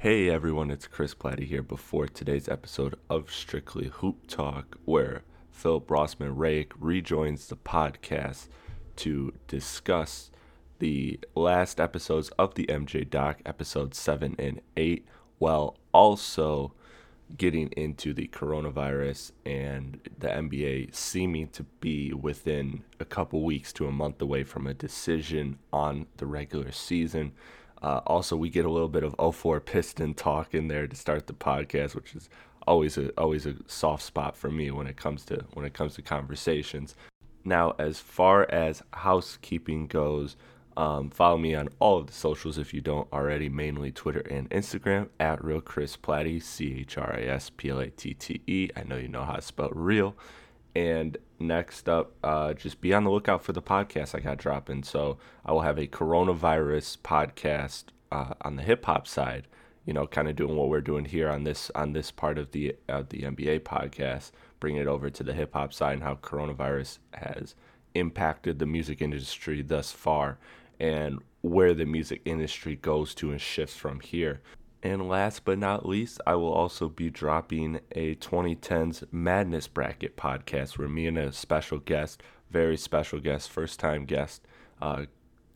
Hey everyone, it's Chris Platte here before today's episode of Strictly Hoop Talk, where Philip Rossman Reich rejoins the podcast to discuss the last episodes of the MJ Doc, episodes 7 and 8, while also getting into the coronavirus and the NBA seeming to be within a couple weeks to a month away from a decision on the regular season. Uh, also, we get a little bit of 04 Piston talk in there to start the podcast, which is always a always a soft spot for me when it comes to when it comes to conversations. Now, as far as housekeeping goes, um, follow me on all of the socials if you don't already, mainly Twitter and Instagram at Real Chris Platte, C H R I S P L A T T E. I know you know how to spell real. And next up, uh, just be on the lookout for the podcast I got dropping. So I will have a coronavirus podcast uh, on the hip hop side. You know, kind of doing what we're doing here on this on this part of the uh, the NBA podcast, bringing it over to the hip hop side and how coronavirus has impacted the music industry thus far, and where the music industry goes to and shifts from here. And last but not least, I will also be dropping a 2010s Madness Bracket podcast where me and a special guest, very special guest, first time guest, uh,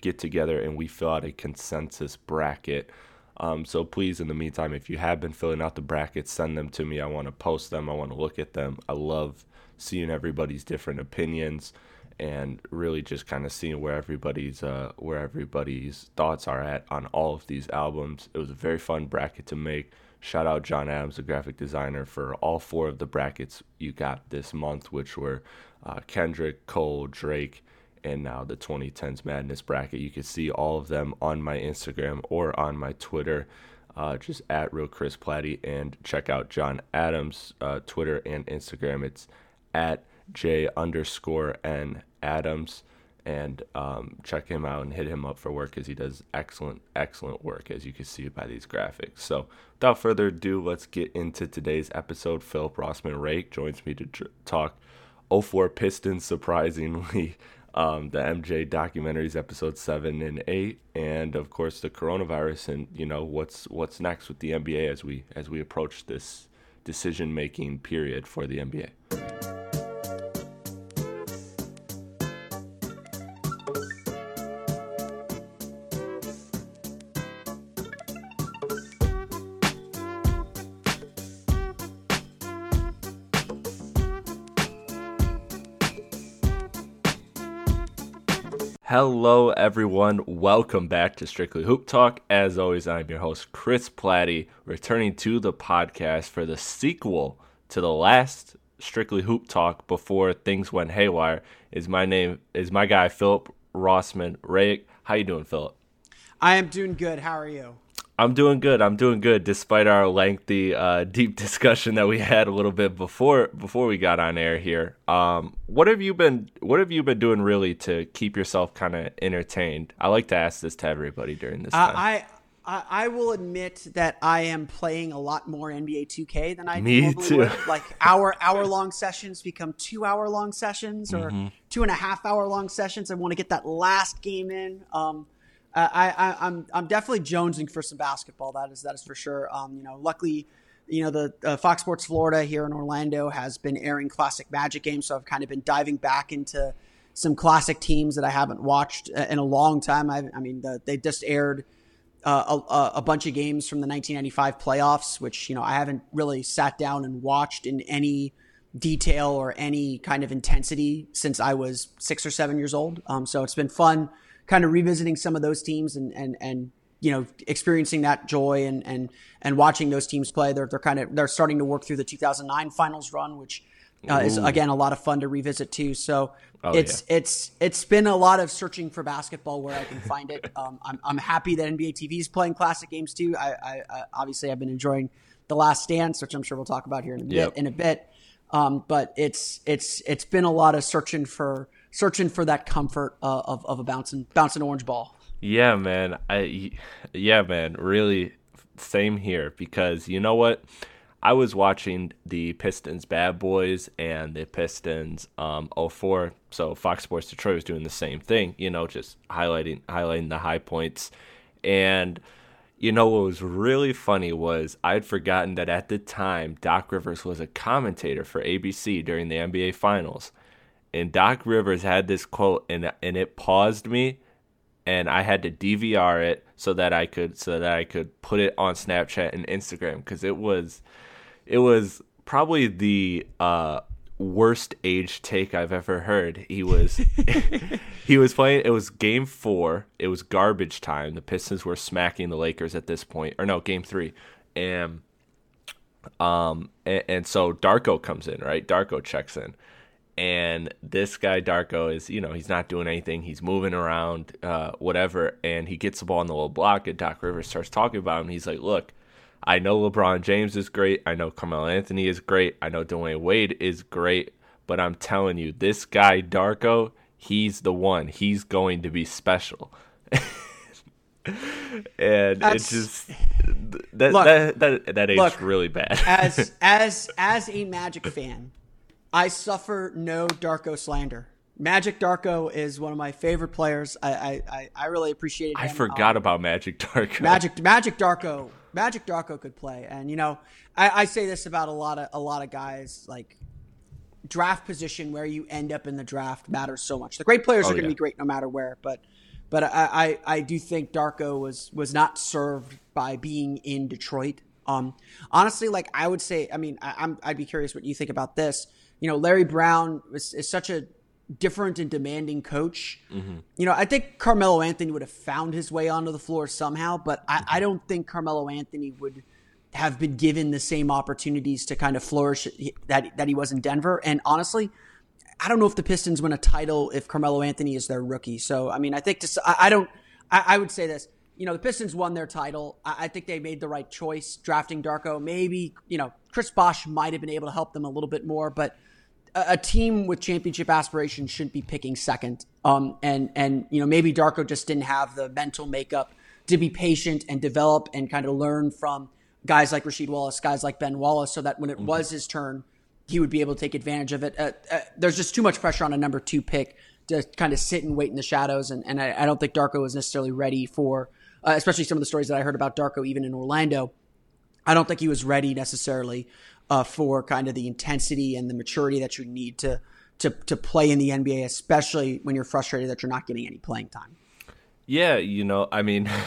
get together and we fill out a consensus bracket. Um, so please, in the meantime, if you have been filling out the brackets, send them to me. I want to post them, I want to look at them. I love seeing everybody's different opinions and really just kind of seeing where everybody's uh, where everybody's thoughts are at on all of these albums. It was a very fun bracket to make. Shout out John Adams, the graphic designer, for all four of the brackets you got this month, which were uh, Kendrick, Cole, Drake, and now the 2010s Madness bracket. You can see all of them on my Instagram or on my Twitter. Uh, just at real Chris Platte and check out John Adams uh, Twitter and Instagram. It's at J underscore N Adams and um, check him out and hit him up for work because he does excellent, excellent work as you can see by these graphics. So, without further ado, let's get into today's episode. Philip Rossman Reich joins me to tr- talk 04 Pistons, surprisingly, um, the MJ documentaries, episode seven and eight, and of course the coronavirus, and you know what's what's next with the NBA as we as we approach this decision making period for the NBA. Hello, everyone. Welcome back to Strictly Hoop Talk. As always, I'm your host, Chris Platte, returning to the podcast for the sequel to the last Strictly Hoop Talk before things went haywire. Is my name is my guy Philip Rossman Reich. How you doing, Philip? I am doing good. How are you? I'm doing good. I'm doing good, despite our lengthy, uh, deep discussion that we had a little bit before before we got on air here. Um, what have you been What have you been doing really to keep yourself kind of entertained? I like to ask this to everybody during this Uh, time. I, I I will admit that I am playing a lot more NBA 2K than I Me normally too. would. Like hour hour long sessions become two hour long sessions or Mm-hmm. two and a half hour long sessions. I want to get that last game in. Um, I, I I'm I'm definitely jonesing for some basketball. That is that is for sure. Um, you know, luckily. You know the uh, Fox Sports Florida here in Orlando has been airing classic Magic games, so I've kind of been diving back into some classic teams that I haven't watched uh, in a long time. I, I mean, the, they just aired uh, a, a, bunch of games from the 1995 playoffs, which you know I haven't really sat down and watched in any detail or any kind of intensity since I was six or seven years old. Um, so it's been fun, kind of revisiting some of those teams and and and you know experiencing that joy and and and watching those teams play. They're they're kind of they're starting to work through the 2009 finals run, which uh, is again a lot of fun to revisit too. So oh, it's yeah. it's it's been a lot of searching for basketball where I can find it. Um, I'm I'm happy that NBA TV is playing classic games too. I, I, I, obviously I've been enjoying the Last Dance, which I'm sure we'll talk about here in a bit. In a bit, um, but it's it's it's been a lot of searching for searching for that comfort uh, of of a bouncing bouncing orange ball. Yeah, man. I yeah, man. Really, same here because you know what I was watching the Pistons Bad Boys and the Pistons um 04. So Fox Sports Detroit was doing the same thing, you know, just highlighting highlighting the high points. And you know what was really funny was I'd forgotten that at the time Doc Rivers was a commentator for ABC during the NBA finals. And Doc Rivers had this quote and and it paused me and I had to DVR it so that I could so that I could put it on Snapchat and Instagram cuz it was it was probably the uh, worst age take I've ever heard. He was he was playing. It was Game Four. It was garbage time. The Pistons were smacking the Lakers at this point, or no, Game Three, and um, and, and so Darko comes in. Right, Darko checks in. And this guy Darko is, you know, he's not doing anything. He's moving around, uh, whatever. And he gets the ball in the little block, and Doc Rivers starts talking about him. He's like, "Look, I know LeBron James is great. I know Carmelo Anthony is great. I know Dwyane Wade is great. But I'm telling you, this guy, Darko, he's the one. He's going to be special. and That's, it's just that look, that that that aged look, really bad. as as as a Magic fan, I suffer no Darko slander. Magic Darko is one of my favorite players. I I, I really appreciate it. I forgot um, about Magic Darko. Magic Magic Darko Magic Darko could play, and you know, I, I, say this about a lot of a lot of guys. Like draft position, where you end up in the draft matters so much. The great players oh, are going to yeah. be great no matter where, but but I, I, I do think Darko was was not served by being in Detroit. Um, honestly, like I would say, I mean, I, am I'd be curious what you think about this. You know, Larry Brown is, is such a different and demanding coach. Mm-hmm. You know, I think Carmelo Anthony would have found his way onto the floor somehow, but I, I, don't think Carmelo Anthony would have been given the same opportunities to kind of flourish that that he was in Denver. And honestly, I don't know if the Pistons win a title if Carmelo Anthony is their rookie. So I mean, I think to, I, I don't. I, I, would say this. You know, the Pistons won their title. I, I think they made the right choice drafting Darko. Maybe you know Chris Bosh might have been able to help them a little bit more, but a team with championship aspirations shouldn't be picking second. Um, and and you know maybe Darko just didn't have the mental makeup to be patient and develop and kind of learn from guys like Rasheed Wallace, guys like Ben Wallace, so that when it mm-hmm. was his turn, he would be able to take advantage of it. Uh, uh, there's just too much pressure on a number two pick to kind of sit and wait in the shadows, and, and I, I don't think Darko was necessarily ready for, uh, especially some of the stories that I heard about Darko even in Orlando. I don't think he was ready necessarily uh, for kind of the intensity and the maturity that you need to to to play in the NBA, especially when you're frustrated that you're not getting any playing time. Yeah, you know, I mean.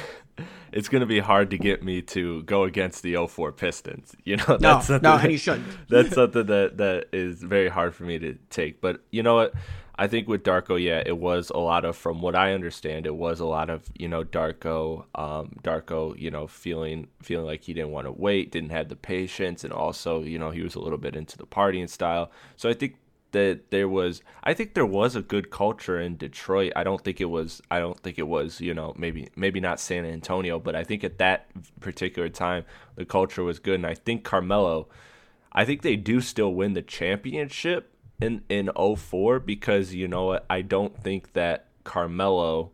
it's going to be hard to get me to go against the 04 Pistons. You know, that's no, no, and you shouldn't. that's something that that is very hard for me to take. But you know what? I think with Darko, yeah, it was a lot of, from what I understand, it was a lot of, you know, Darko, um, Darko, you know, feeling feeling like he didn't want to wait, didn't have the patience, and also, you know, he was a little bit into the partying style. So I think that there was, I think there was a good culture in Detroit. I don't think it was, I don't think it was, you know, maybe maybe not San Antonio, but I think at that particular time the culture was good, and I think Carmelo. I think they do still win the championship, in in 04 because you know what I don't think that Carmelo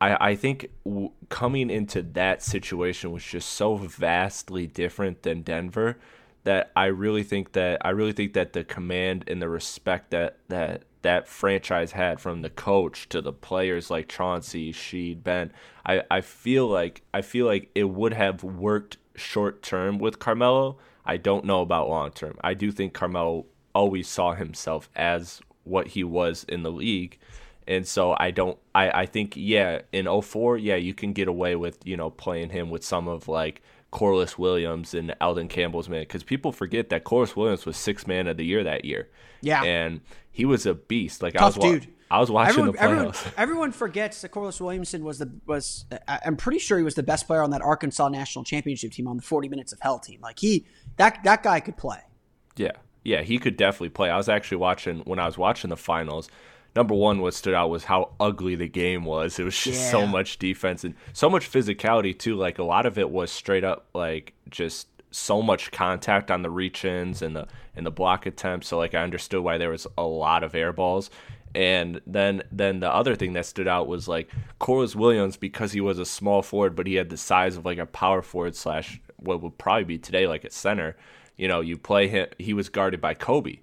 I I think w- coming into that situation was just so vastly different than Denver that I really think that I really think that the command and the respect that that that franchise had from the coach to the players like Chauncey, Sheed, Ben, I, I feel like I feel like it would have worked short term with Carmelo. I don't know about long term. I do think Carmelo always saw himself as what he was in the league. And so I don't I, I think yeah, in 04, yeah, you can get away with, you know, playing him with some of like Corliss Williams and Elden Campbell's man because people forget that Corliss Williams was six man of the year that year. Yeah, and he was a beast. Like Tough I was, wa- dude. I was watching everyone, the playoffs. Everyone, everyone, forgets that Corliss Williamson was the was. I'm pretty sure he was the best player on that Arkansas national championship team on the 40 minutes of hell team. Like he that that guy could play. Yeah, yeah, he could definitely play. I was actually watching when I was watching the finals. Number one, what stood out was how ugly the game was. It was just Yeah. so much defense and so much physicality too. Like a lot of it was straight up like just so much contact on the reach-ins and the and the block attempts. So like I understood why there was a lot of air balls. And then then the other thing that stood out was like Corliss Williams because he was a small forward, but he had the size of like a power forward slash what would probably be today like a center. You know, you play him. He was guarded by Kobe,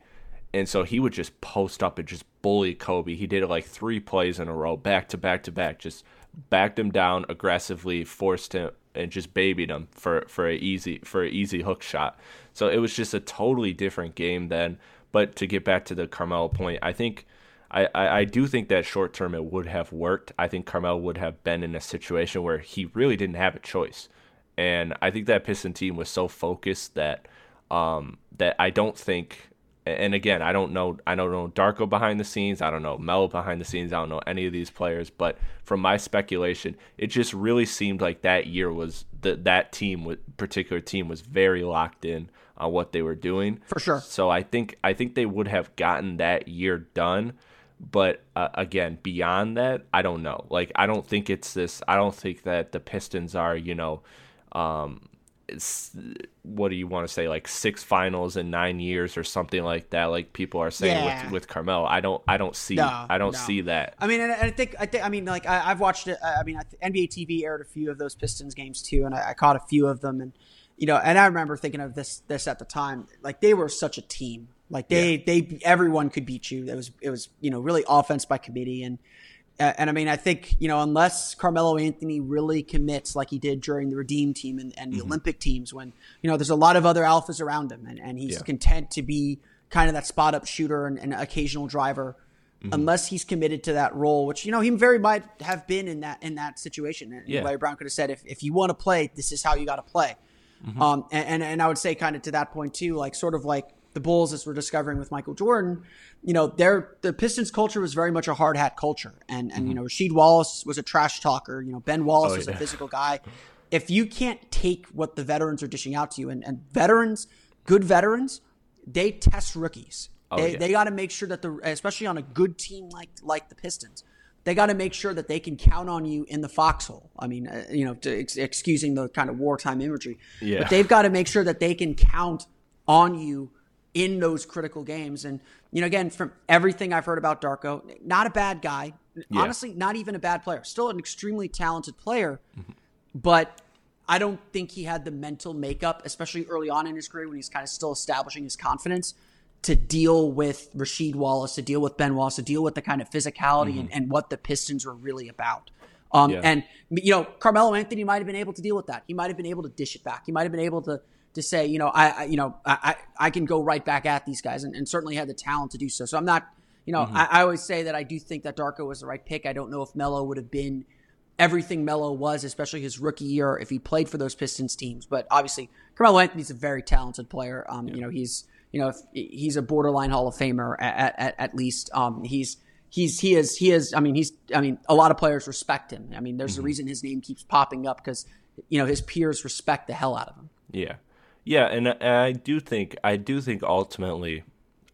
and so he would just post up and just bully Kobe. He did it like three plays in a row, back to back to back, just backed him down aggressively, forced him and just babied him for for a easy for an easy hook shot. So it was just a totally different game then. But to get back to the Carmelo point, I think I, I, I do think that short term it would have worked. I think Carmelo would have been in a situation where he really didn't have a choice. And I think that Piston team was so focused that um, that I don't think and again, I don't know I don't know Darko behind the scenes, I don't know Melo behind the scenes, I don't know any of these players, but from my speculation, it just really seemed like that year was that that team particular team was very locked in on what they were doing. For sure. So I think I think they would have gotten that year done, but uh, again, beyond that, I don't know. Like I don't think it's this I don't think that the Pistons are, you know, um what do you want to say like six finals in nine years or something like that like people are saying Yeah. with with Carmelo I don't I don't see No, I don't no. see that I mean, and I think I think I mean, like I, I've watched it. I mean, I th- NBA TV aired a few of those Pistons games too, and I, I caught a few of them, and you know, and I remember thinking of this this at the time, like they were such a team. Like they they everyone could beat you. It was it was you know really offense by committee, and and I mean I think you know unless Carmelo Anthony really commits like he did during the Redeem team and, and the mm-hmm. Olympic teams, when you know there's a lot of other alphas around him, and, and he's Yeah. content to be kind of that spot up shooter and, and occasional driver mm-hmm. unless he's committed to that role, which you know he very might have been in that in that situation. And Yeah. Larry Brown could have said, if, if you want to play, this is how you got to play. Mm-hmm. Um, and, and and I would say kind of to that point too, like sort of like the Bulls as we're discovering with Michael Jordan, you know, their the Pistons culture was very much a hard hat culture, and and you know Rasheed Wallace was a trash talker, you know Ben Wallace Oh, was a physical guy. If you can't take what the veterans are dishing out to you, and, and veterans, good veterans, they test rookies. they Oh, yeah. they got to make sure that the especially on a good team like like the Pistons, they got to make sure that they can count on you in the foxhole. I mean, uh, you know, to, ex- excusing the kind of wartime imagery, Yeah. but they've got to make sure that they can count on you in those critical games. And you know, again, from everything I've heard about Darko, not a bad guy. Honestly, not even a bad player. Still an extremely talented player, but I don't think he had the mental makeup, especially early on in his career when he's kind of still establishing his confidence, to deal with Rasheed Wallace, to deal with Ben Wallace, to deal with the kind of physicality and, and what the Pistons were really about. Um, Yeah. And you know, Carmelo Anthony might have been able to deal with that. He might have been able to dish it back. He might have been able to to say, you know, I, I you know, I, I can go right back at these guys, and, and certainly had the talent to do so. So I'm not, you know, I, I always say that I do think that Darko was the right pick. I don't know if Melo would have been everything Melo was, especially his rookie year, if he played for those Pistons teams. But obviously, Carmelo Anthony's a very talented player. Um, You know, he's you know if, he's a borderline Hall of Famer at at, at least. Um, he's he's he is he is. I mean, he's I mean, a lot of players respect him. I mean, there's a reason his name keeps popping up because you know his peers respect the hell out of him. Yeah, yeah, and, I- do think I do think ultimately,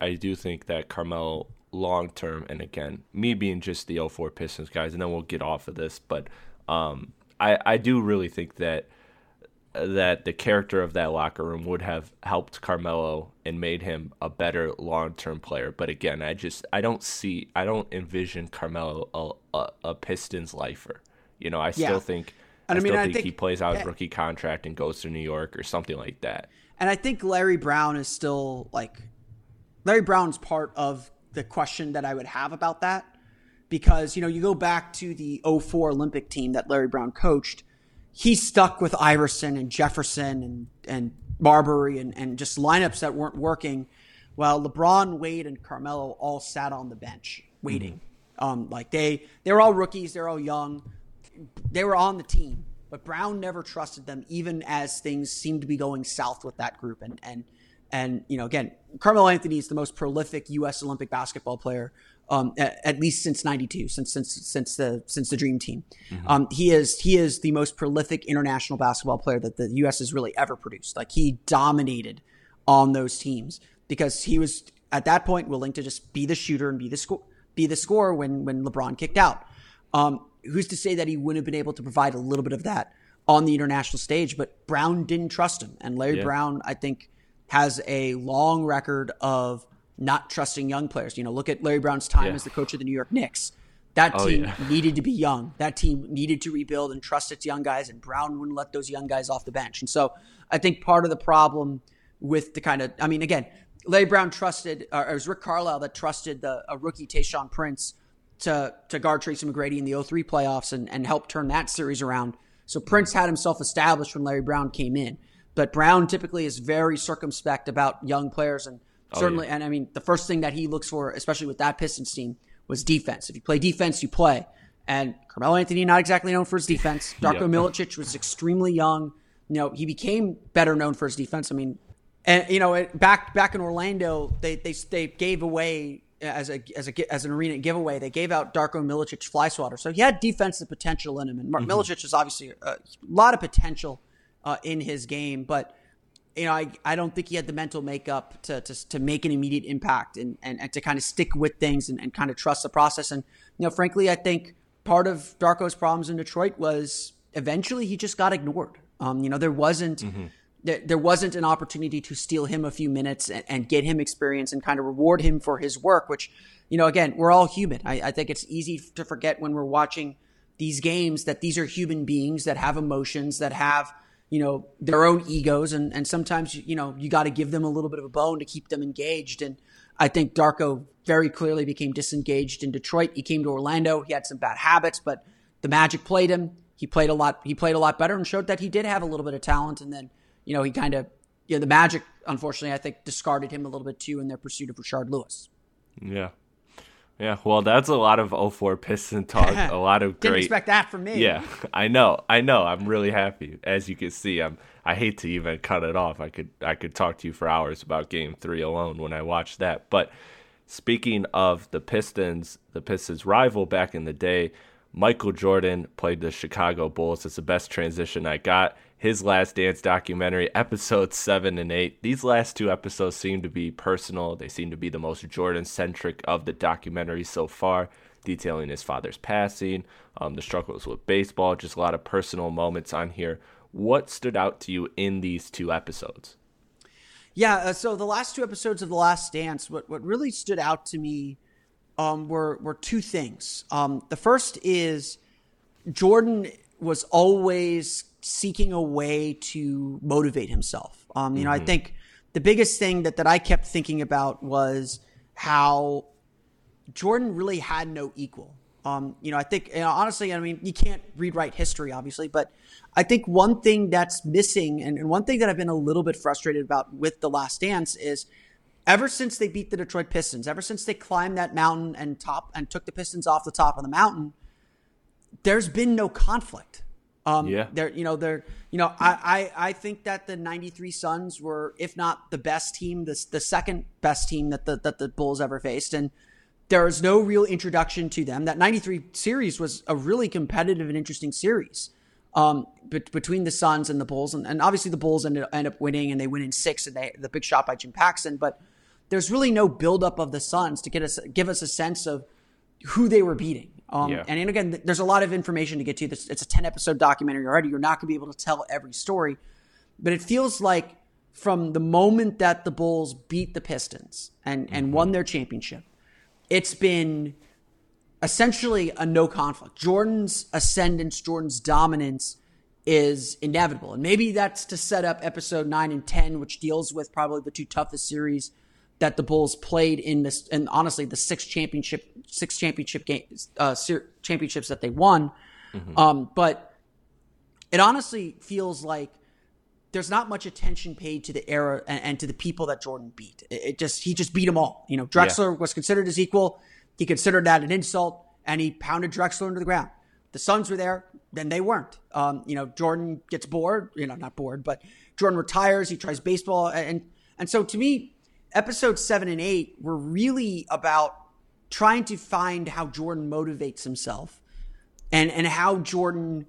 I do think that Carmelo long term, and again, me being just the 04 Pistons guys, and then we'll get off of this, but um, I I do really think that that the character of that locker room would have helped Carmelo and made him a better long term player. But again, I just I don't see I don't envision Carmelo a, a, a Pistons lifer. You know, I still Yeah. think. And I I mean, I think, he plays out his rookie contract and goes to New York or something like that. And I think Larry Brown is still like Larry Brown's part of the question that I would have about that because you know you go back to the 04 Olympic team that Larry Brown coached he stuck with Iverson and Jefferson and and Marbury and, and just lineups that weren't working while LeBron Wade and Carmelo all sat on the bench waiting. Um, like they they're all rookies, they're all young, they were on the team, but Brown never trusted them, even as things seemed to be going south with that group. And and and you know, again, Carmelo Anthony is the most prolific U.S. Olympic basketball player, um, at, at, least since '92, since since since the since the Dream Team. Mm-hmm. Um, he is he is the most prolific international basketball player that the U.S. has really ever produced. Like he dominated on those teams because he was at that point willing to just be the shooter and be the score be the scorer when when LeBron kicked out. Um, who's to say that he wouldn't have been able to provide a little bit of that on the international stage? But Brown didn't trust him, and Larry yeah. Brown, I think has a long record of not trusting young players. You know, look at Larry Brown's time yeah. as the coach of the New York Knicks. That oh, team yeah. needed to be young. That team needed to rebuild and trust its young guys, and Brown wouldn't let those young guys off the bench. And so I think part of the problem with the kind of, I mean, again, Larry Brown trusted, or it was Rick Carlisle that trusted the a rookie Tayshaun Prince to to guard Tracy McGrady in the 03 playoffs and, and help turn that series around. So Prince had himself established when Larry Brown came in. But Brown typically is very circumspect about young players, and oh, certainly, yeah. and I mean, the first thing that he looks for, especially with that Pistons team, was defense. If you play defense, you play. And Carmelo Anthony, not exactly known for his defense. Darko yep. Milicic was extremely young. You know, he became better known for his defense. I mean, and you know, back back in Orlando, they they they gave away as a as a as an arena giveaway. They gave out Darko Milicic fly swatter, so he had defensive potential in him. And Mark mm-hmm. Milicic is obviously a, a lot of potential uh, in his game, but you know, I, I don't think he had the mental makeup to, to, to make an immediate impact and, and, and to kind of stick with things and, and kind of trust the process. And, you know, frankly, I think part of Darko's problems in Detroit was eventually he just got ignored. Um, you know, there wasn't, mm-hmm. There, there wasn't an opportunity to steal him a few minutes and, and, get him experience and kind of reward him for his work, which, you know, again, we're all human. I, I think it's easy to forget when we're watching these games that these are human beings that have emotions, that have, you know, their own egos. And, and sometimes, you know, you got to give them a little bit of a bone to keep them engaged. And I think Darko very clearly became disengaged in Detroit. He came to Orlando. He had some bad habits, but the Magic played him. He played a lot. He played a lot better and showed that he did have a little bit of talent. And then, you know, he kind of, you know, the Magic, unfortunately, I think discarded him a little bit too in their pursuit of Rashard Lewis. Yeah. Yeah, well, that's a lot of 04 Piston talk. a lot of great. Didn't expect that from me. Yeah, I know, I know. I'm really happy. As you can see, I'm. I hate to even cut it off. I could I could talk to you for hours about Game Three alone when I watched that. But speaking of the Pistons, the Pistons' rival back in the day, Michael Jordan played the Chicago Bulls. It's the best transition I got his Last Dance documentary, episodes seven and eight. These last two episodes seem to be personal. They seem to be the most Jordan centric of the documentary so far, detailing his father's passing, um, the struggles with baseball, just a lot of personal moments on here. What stood out to you in these two episodes? Yeah, uh, so the last two episodes of The Last Dance, what, what really stood out to me um, were, were two things. Um, the first is Jordan was always seeking a way to motivate himself. Um, you know, mm-hmm. I think the biggest thing that, that I kept thinking about was how Jordan really had no equal. Um, you know, I think, you know, honestly, I mean, you can't rewrite history, obviously, but I think one thing that's missing and, and one thing that I've been a little bit frustrated about with The Last Dance is ever since they beat the Detroit Pistons, ever since they climbed that mountain and top and took the Pistons off the top of the mountain, there's been no conflict. Um, yeah. They're, you know, they're, you know, I, I, I think that the 93 Suns were, if not the best team, the, the second best team that the, that the Bulls ever faced. And there is no real introduction to them. That 93 series was a really competitive and interesting series. Um, but between the Suns and the Bulls, and, and obviously the Bulls ended, end up winning, and they win in six, and they the big shot by Jim Paxson. But there's really no buildup of the Suns to get us give us a sense of who they were beating. Um, yeah. and, and again, there's a lot of information to get to. This it's a 10 episode documentary already. You're not going to be able to tell every story, but it feels like from the moment that the Bulls beat the Pistons and and mm-hmm. won their championship, it's been essentially a no conflict. Jordan's ascendance, Jordan's dominance is inevitable. And maybe that's to set up episode 9 and 10 which deals with probably the two toughest series that the Bulls played in this, and honestly, the six championship, six championship games, uh, championships that they won. Mm-hmm. Um, but it honestly feels like there's not much attention paid to the era and, and to the people that Jordan beat. It, it, just he just beat them all. You know, Drexler yeah. was considered his equal. He considered that an insult. and he pounded Drexler into the ground. The Suns were there, then they weren't. Um, you know, Jordan gets bored, you know, not bored, but Jordan retires. He tries baseball, and and so to me, episodes seven and eight were really about trying to find how Jordan motivates himself, and and how Jordan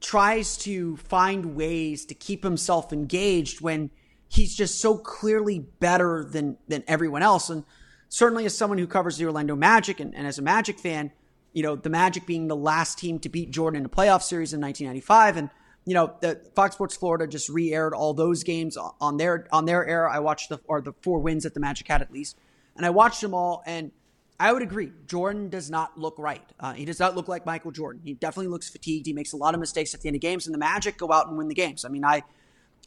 tries to find ways to keep himself engaged when he's just so clearly better than than everyone else. And certainly, as someone who covers the Orlando Magic and, and as a Magic fan, you know the Magic being the last team to beat Jordan in a playoff series in 1995, and you know the Fox Sports Florida just re-aired all those games on their on their air. I watched the or the four wins that the Magic had at least, and I watched them all and. I would agree. Jordan does not look right. Uh, he does not look like Michael Jordan. He definitely looks fatigued. He makes a lot of mistakes at the end of games, and the Magic go out and win the games. I mean, I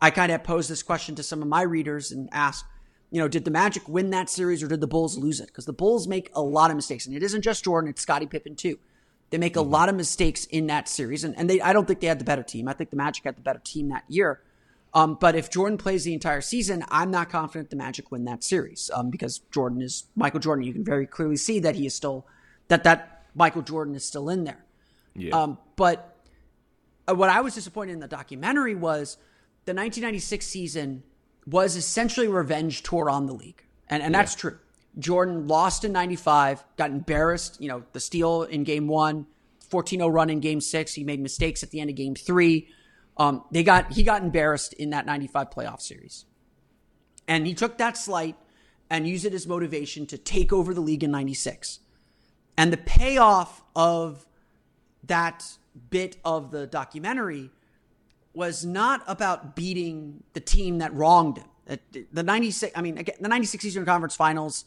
I kind of posed this question to some of my readers and asked, you know, did the Magic win that series or did the Bulls lose it? Because the Bulls make a lot of mistakes, and it isn't just Jordan; it's Scottie Pippen too. They make a mm-hmm. lot of mistakes in that series, and, and they I don't think they had the better team. I think the Magic had the better team that year. Um, but if Jordan plays the entire season, I'm not confident the Magic win that series um, because Jordan is Michael Jordan. You can very clearly see that he is still that that Michael Jordan is still in there. Yeah. Um, but uh, what I was disappointed in the documentary was the 1996 season was essentially a revenge tour on the league. And, and that's true. Jordan lost in 95, got embarrassed, you know, the steal in game one, 14 0 run in game six. He made mistakes at the end of game three. Um, they got, he got embarrassed in that 95 playoff series. And he took that slight and used it as motivation to take over the league in 96. And the payoff of that bit of the documentary was not about beating the team that wronged him. The 96, I mean, again, the 96 Eastern Conference Finals,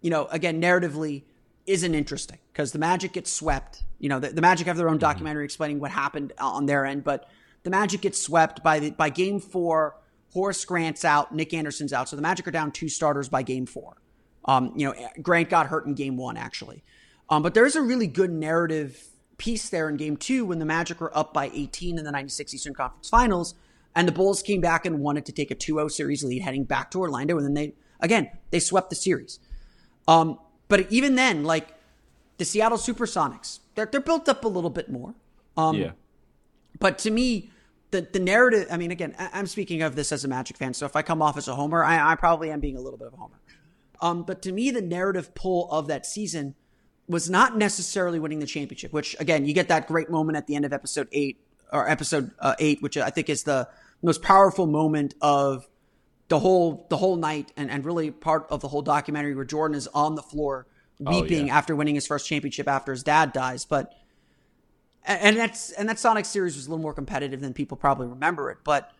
you know, again, narratively isn't interesting because the Magic gets swept. You know, the, the Magic have their own mm-hmm. documentary explaining what happened on their end, but the Magic gets swept by the, by game four. Horace Grant's out, Nick Anderson's out. So the Magic are down two starters by game four. Um, you know, Grant got hurt in game one, actually. Um, but there's a really good narrative piece there in game two when the Magic were up by 18 in the 96 Eastern Conference Finals. And the Bulls came back and wanted to take a 2 0 series lead heading back to Orlando. And then they, again, they swept the series. Um, but even then, like the Seattle Supersonics, they're, they're built up a little bit more. Um, yeah. But to me, the, the narrative, I mean, again, I, am speaking of this as a Magic fan. So if I come off as a homer, I, I probably am being a little bit of a homer. Um, but to me, the narrative pull of that season was not necessarily winning the championship, which again, you get that great moment at the end of episode eight or episode uh, eight, which I think is the most powerful moment of the whole the whole night and, and really part of the whole documentary where Jordan is on the floor weeping oh, yeah. after winning his first championship after his dad dies. But and that's and that Sonic series was a little more competitive than people probably remember it. But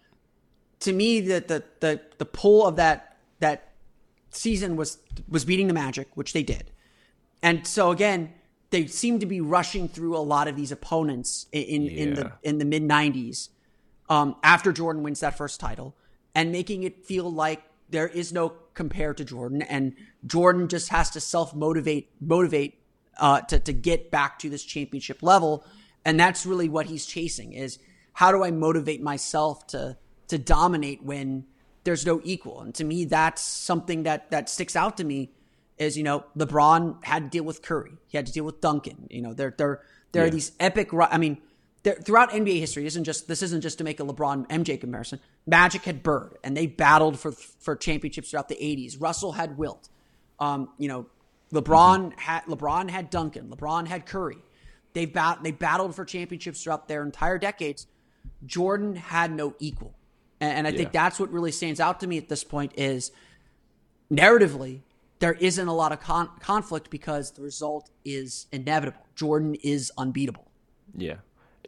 to me, the the the, the pull of that that season was was beating the Magic, which they did. And so again, they seem to be rushing through a lot of these opponents in yeah. in the in the mid '90s um, after Jordan wins that first title, and making it feel like there is no compare to Jordan, and Jordan just has to self motivate motivate uh, to to get back to this championship level, and that's really what he's chasing is how do I motivate myself to to dominate when there's no equal, and to me that's something that that sticks out to me is you know LeBron had to deal with Curry, he had to deal with Duncan. You know, there there there yeah. are these epic. I mean, throughout NBA history, isn't just this isn't just to make a LeBron MJ comparison. Magic had Bird, and they battled for for championships throughout the '80s. Russell had Wilt. Um, you know, LeBron mm-hmm. had LeBron had Duncan. LeBron had Curry. They bat they battled for championships throughout their entire decades. Jordan had no equal, and, and I yeah. think that's what really stands out to me at this point is narratively there isn't a lot of con- conflict because the result is inevitable. Jordan is unbeatable. Yeah.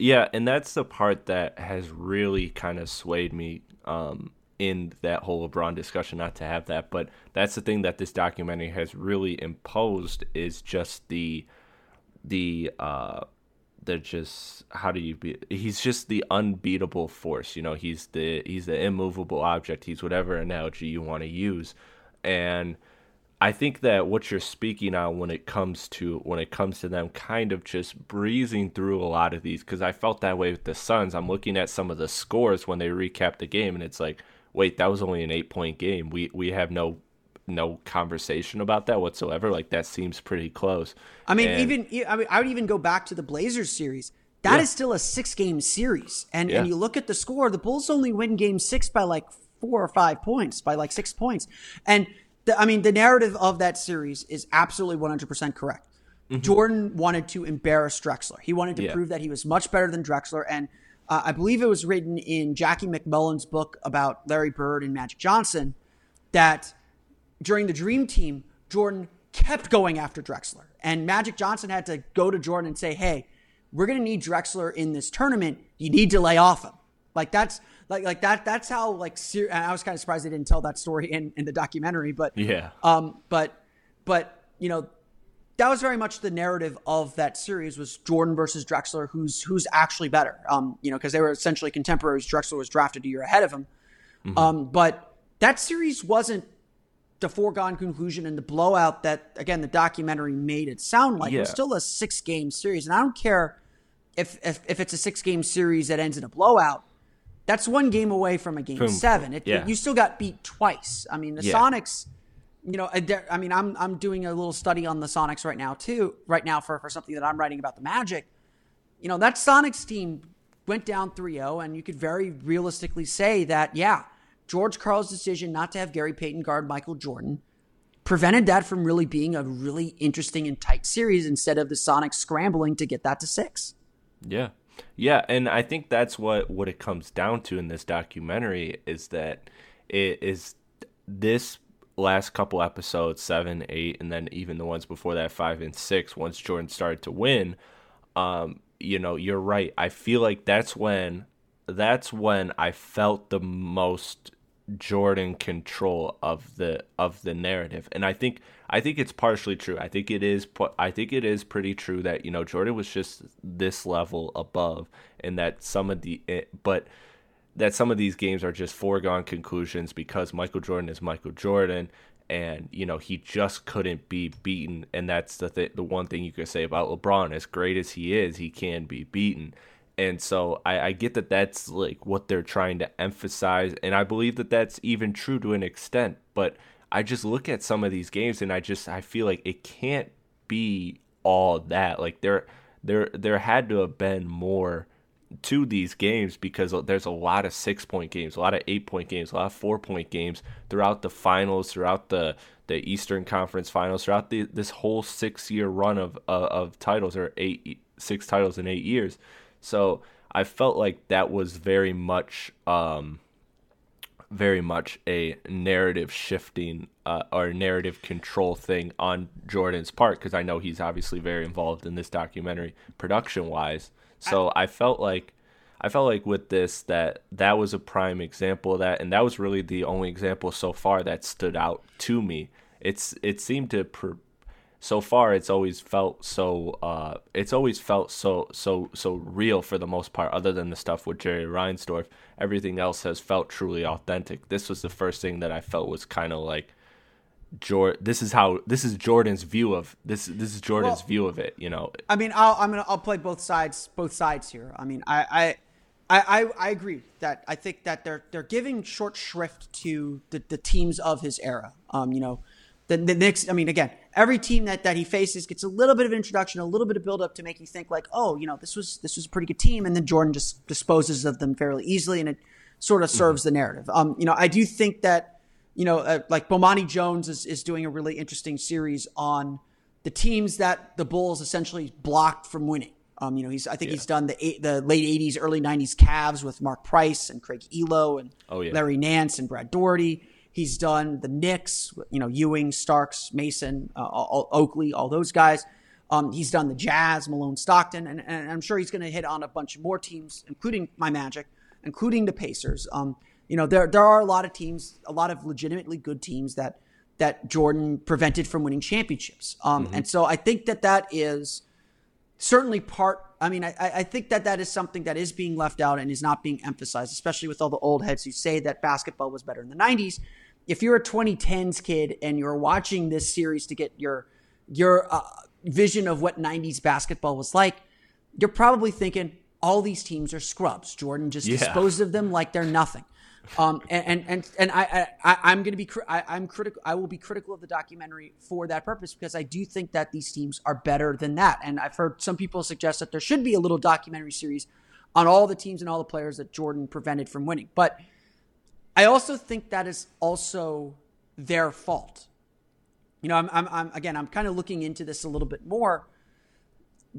Yeah, and that's the part that has really kind of swayed me um, in that whole LeBron discussion. Not to have that, but that's the thing that this documentary has really imposed is just the the uh the just how do you be he's just the unbeatable force you know he's the he's the immovable object he's whatever analogy you want to use and I think that what you're speaking on when it comes to when it comes to them kind of just breezing through a lot of these because I felt that way with the Suns. I'm looking at some of the scores when they recap the game and it's like, wait, that was only an eight point game. We we have no no conversation about that whatsoever. Like that seems pretty close. I mean, And- even I mean, I would even go back to the Blazers series. That is Yeah. still a six game series, and Yeah. and you look at the score. The Bulls only win Game Six by like four or five points, by like six points. And the, I mean, the narrative of that series is absolutely one hundred percent correct. Jordan wanted to embarrass Drexler. He wanted to Mm-hmm. Yeah. prove that he was much better than Drexler, and uh, I believe it was written in Jackie MacMullan's book about Larry Bird and Magic Johnson that during the Dream Team, Jordan kept going after Drexler. And Magic Johnson had to go to Jordan and say, hey, we're going to need Drexler in this tournament. You need to lay off him. Like that's like like that. That's how like ser- I was kind of surprised they didn't tell that story in in the documentary. But Yeah. um, but but you know that was very much the narrative of that series was Jordan versus Drexler, who's who's actually better. Um, you know, because they were essentially contemporaries. Drexler was drafted a year ahead of him. Um, but that series wasn't the foregone conclusion and the blowout that again the documentary made it sound like. It was still a six game series, and I don't care if if, if it's a six game series that ends in a blowout. That's one game away from a game From- seven. It, yeah. you still got beat twice. I mean, the Yeah. Sonics you know, I mean, I'm I'm doing a little study on the Sonics right now too, right now for for something that I'm writing about the Magic. You know, that Sonics team went down 3-0 and you could very realistically say that yeah, George Karl's decision not to have Gary Payton guard Michael Jordan prevented that from really being a really interesting and tight series instead of the Sonics scrambling to get that to 6. Yeah. Yeah, and I think that's what what it comes down to in this documentary is that it is this last couple episodes, 7, 8 and then even the ones before that 5 and 6 once Jordan started to win, um you know, you're right. I feel like that's when that's when I felt the most Jordan control of the of the narrative, and I think I think it's partially true. I think it is I think it is pretty true that you know Jordan was just this level above, and that some of the eh, but that some of these games are just foregone conclusions because Michael Jordan is Michael Jordan, and you know he just couldn't be beaten, and that's the th- the one thing you could say about LeBron. As great as he is, he can be beaten. And so I, I get that that's like what they're trying to emphasize, and I believe that that's even true to an extent. But I just look at some of these games, and I just I feel like it can't be all that. Like there there there had to have been more to these games because there's a lot of six point games, a lot of eight point games, a lot of four point games throughout the finals, throughout the the Eastern Conference Finals, throughout the this whole six year run of uh, of titles or eight six titles in eight years. So I felt like that was very much um, very much a narrative shifting uh, or narrative control thing on Jordan's part because I know he's obviously very involved in this documentary production wise. So I, felt like I felt like with this that that was a prime example of that, and that was really the only example so far that stood out to me. It's it seemed to. Pr- so far it's always felt so uh it's always felt so so so real for the most part other than the stuff with Jerry Reinsdorf everything else has felt truly authentic this was the first thing that I felt was kind of like Jor this is how this is Jordan's view of this this is Jordan's Well- view of it you know I mean, I'll, I'm gonna I'll play both sides both sides here. I mean, I I I, I, I agree that I think that they're they're giving short shrift to the, the teams of his era. Um, you know, the the Knicks. I mean, again, every team that, that he faces gets a little bit of introduction, a little bit of build up to make you think like, oh, you know, this was this was a pretty good team, and then Jordan just disposes of them fairly easily, and it sort of serves the narrative. Um, you know, I do think that you know, uh, like Bomani Jones is, is doing a really interesting series on the teams that the Bulls essentially blocked from winning. Um, you know, he's I think he's done the eight, the late '80s, early '90s Cavs with Mark Price and Craig Ehlo and Oh, yeah. Larry Nance and Brad Daugherty. He's done the Knicks, you know, Ewing, Starks, Mason, uh, all, Oakley, all those guys. Um, he's done the Jazz, Malone, Stockton, and, and I'm sure he's going to hit on a bunch of more teams, including my Magic, including the Pacers. Um, you know, there there are a lot of teams, a lot of legitimately good teams that that Jordan prevented from winning championships. Um, And so I think that that is certainly part. I mean, I, I think that that is something that is being left out and is not being emphasized, especially with all the old heads who say that basketball was better in the '90s. If you're a 2010s kid and you're watching this series to get your your uh, vision of what '90s basketball was like, you're probably thinking all these teams are scrubs. Jordan just Yeah. disposed of them like they're nothing. Um, and and and, I, I I'm going to be I, I'm critical. I will be critical of the documentary for that purpose because I do think that these teams are better than that. And I've heard some people suggest that there should be a little documentary series on all the teams and all the players that Jordan prevented from winning. But I also think that is also their fault. You know, I'm, I'm, I'm again, I'm kind of looking into this a little bit more.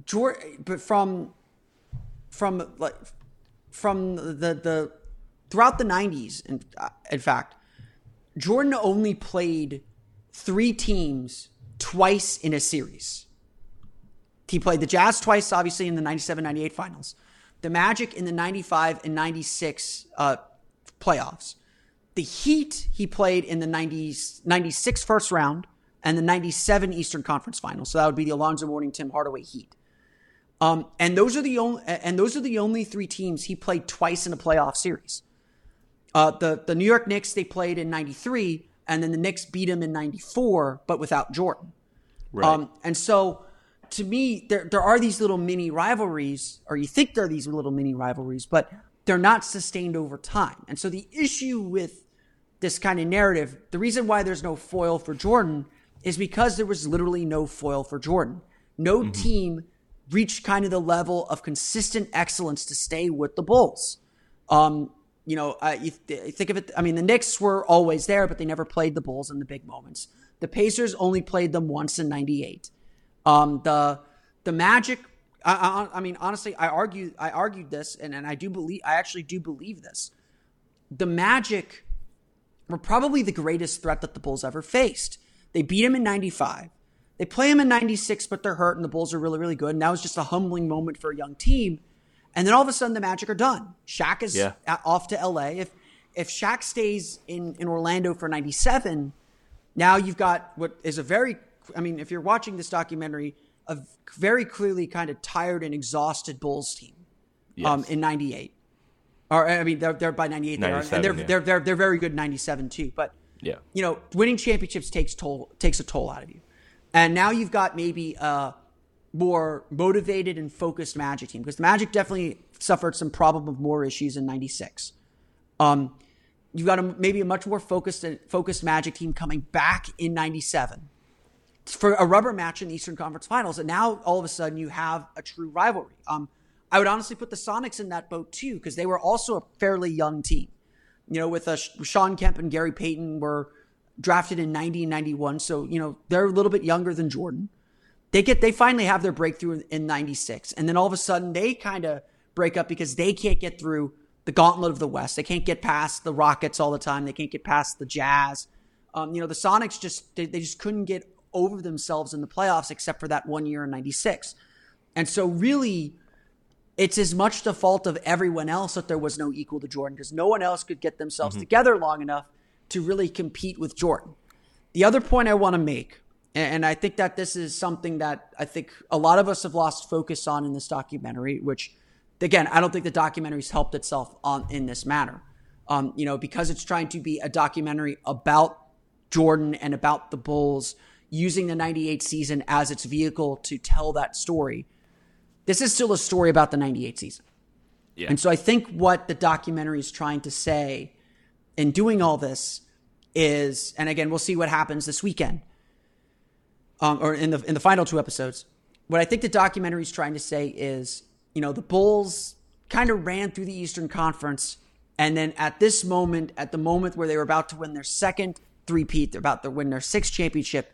Jordan, but from from like from the the throughout the 90s in, in fact jordan only played three teams twice in a series he played the jazz twice obviously in the 97-98 finals the magic in the 95 and 96 uh, playoffs the heat he played in the 90s, 96 first round and the 97 eastern conference finals so that would be the alonzo mourning tim hardaway heat um, and those are the only and those are the only three teams he played twice in a playoff series. Uh, the the New York Knicks they played in '93, and then the Knicks beat him in '94, but without Jordan. Right. Um, and so, to me, there there are these little mini rivalries, or you think there are these little mini rivalries, but they're not sustained over time. And so, the issue with this kind of narrative, the reason why there's no foil for Jordan, is because there was literally no foil for Jordan. No team reached kind of the level of consistent excellence to stay with the Bulls. Um, you know, uh, you, th- think of it. I mean, the Knicks were always there, but they never played the Bulls in the big moments. The Pacers only played them once in '98. Um, the the Magic. I, I, I mean, honestly, I argue. I argued this, and, and I do believe. I actually do believe this. The Magic were probably the greatest threat that the Bulls ever faced. They beat him in '95. They play him in 96, but they're hurt, and the Bulls are really, really good. And that was just a humbling moment for a young team. And then all of a sudden, the Magic are done. Shaq is Yeah. off to LA. If if Shaq stays in, in Orlando for 97, now you've got what is a very, I mean, if you're watching this documentary, a very clearly kind of tired and exhausted Bulls team um, in 98. Or, I mean, they're, they're by 98, they are, and they're, yeah. they're, they're, they're very good 97 too. But Yeah. you know, winning championships takes toll takes a toll out of you. And now you've got maybe a more motivated and focused Magic team because the Magic definitely suffered some problem of more issues in '96. Um, you've got a, maybe a much more focused focused Magic team coming back in '97 for a rubber match in the Eastern Conference Finals, and now all of a sudden you have a true rivalry. Um, I would honestly put the Sonics in that boat too because they were also a fairly young team. You know, with uh, Shawn Kemp and Gary Payton were drafted in 90 and 91, so you know they're a little bit younger than Jordan. They get they finally have their breakthrough in, in 96, and then all of a sudden they kind of break up because they can't get through the gauntlet of the West. They can't get past the Rockets all the time. They can't get past the Jazz. Um, you know, the Sonics just they, they just couldn't get over themselves in the playoffs except for that one year in 96. And so really it's as much the fault of everyone else that there was no equal to Jordan because no one else could get themselves together long enough to really compete with Jordan. The other point I want to make, and I think that this is something that I think a lot of us have lost focus on in this documentary, which again, I don't think the documentary's helped itself on in this manner. Um, you know, because it's trying to be a documentary about Jordan and about the Bulls using the 98 season as its vehicle to tell that story. This is still a story about the 98 season. Yeah. And so I think what the documentary is trying to say in doing all this is, and again, we'll see what happens this weekend, um, or in the in the final two episodes. What I think the documentary is trying to say is, you know, the Bulls kind of ran through the Eastern Conference, and then at this moment, at the moment where they were about to win their second three-peat, they're about to win their sixth championship,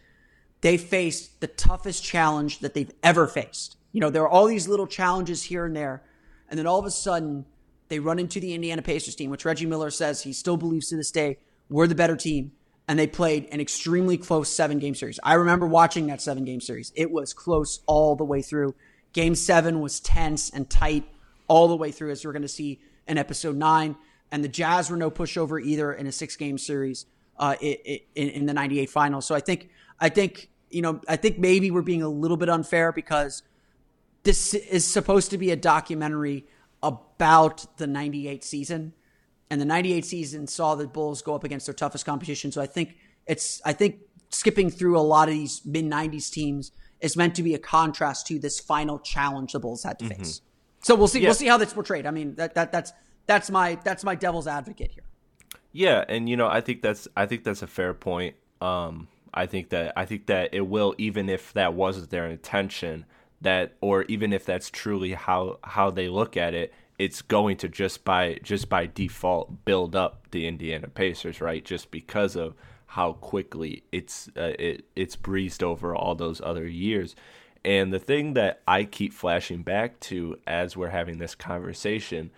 they faced the toughest challenge that they've ever faced. You know, there are all these little challenges here and there, and then all of a sudden they run into the Indiana Pacers team, which Reggie Miller says he still believes to this day we're the better team, and they played an extremely close seven game series. I remember watching that seven game series. It was close all the way through. Game seven was tense and tight all the way through, as we're going to see in episode nine. And the Jazz were no pushover either in a six game series uh, in, in the 98 finals. So I think, I think, you know, I think maybe we're being a little bit unfair because this is supposed to be a documentary about the 98 season. And the 98 season saw the bulls go up against their toughest competition. So i think it's i think skipping through a lot of these mid 90s teams is meant to be a contrast to this final challenge the bulls had to face. So we'll see Yeah. we'll see how that's portrayed. I mean that, that that's that's my that's my devil's advocate here. Yeah, and you know, I think that's I think that's a fair point. Um, I think that I think that it will, even if that wasn't their intention, that or even if that's truly how how they look at it, it's going to just by just by default build up the Indiana Pacers, right? Just because of how quickly it's uh, it it's breezed over all those other years. And the thing that I keep flashing back to as we're having this conversation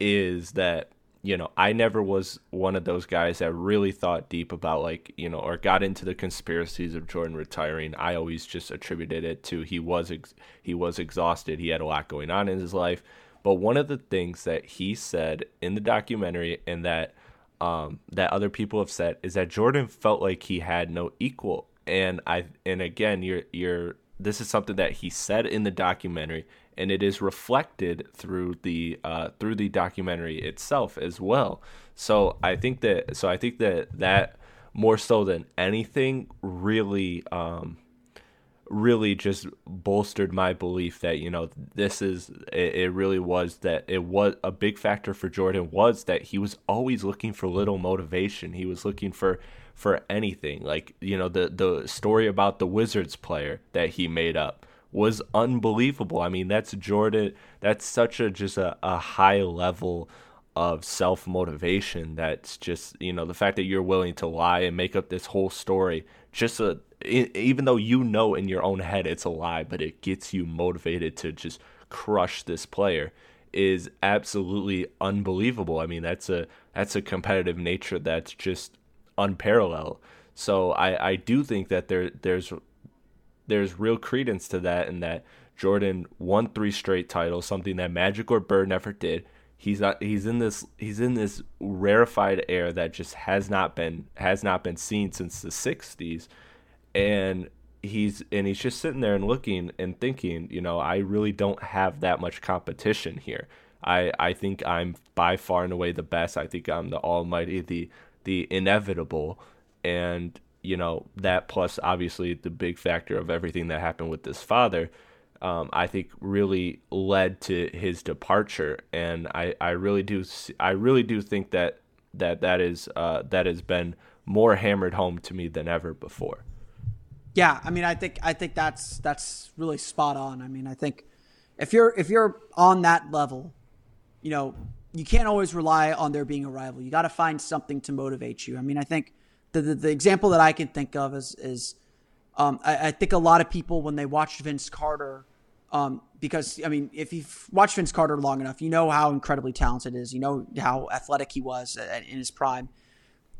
is that you know, I never was one of those guys that really thought deep about like, you know, or got into the conspiracies of Jordan retiring. I always just attributed it to he was ex- he was exhausted. He had a lot going on in his life. But one of the things that he said in the documentary and that um, that other people have said is that Jordan felt like he had no equal. And I and again, you're you're this is something that he said in the documentary and it is reflected through the uh, through the documentary itself as well. So I think that so I think that that more so than anything really um, really just bolstered my belief that you know this is it, it, really was that it was a big factor for Jordan was that he was always looking for little motivation. He was looking for for anything like you know the the story about the Wizards player that he made up was unbelievable. I mean, that's Jordan. That's such a just a, a high level of self motivation. That's just you know the fact that you're willing to lie and make up this whole story. Just a even though you know in your own head it's a lie, but it gets you motivated to just crush this player is absolutely unbelievable. I mean, that's a that's a competitive nature that's just unparalleled. So I, I do think that there there's there's real credence to that and that Jordan won three straight titles, something that Magic or Bird never did. He's not he's in this he's in this rarefied air that just has not been has not been seen since the 60s and he's and he's just sitting there and looking and thinking, you know, I really don't have that much competition here. I I think I'm by far and away the best. I think I'm the almighty, the the inevitable and you know that plus obviously the big factor of everything that happened with this father um, I think really led to his departure and I, I really do I really do think that that that is uh, that has been more hammered home to me than ever before. Yeah, I mean I think I think that's that's really spot on. I mean I think if you're if you're on that level, you know, you can't always rely on there being a rival. You got to find something to motivate you. I mean I think the, the, the example that I can think of is is um, I, I, think a lot of people when they watched Vince Carter, um, because I mean, if you've watched Vince Carter long enough, you know how incredibly talented he is. You know how athletic he was in his prime.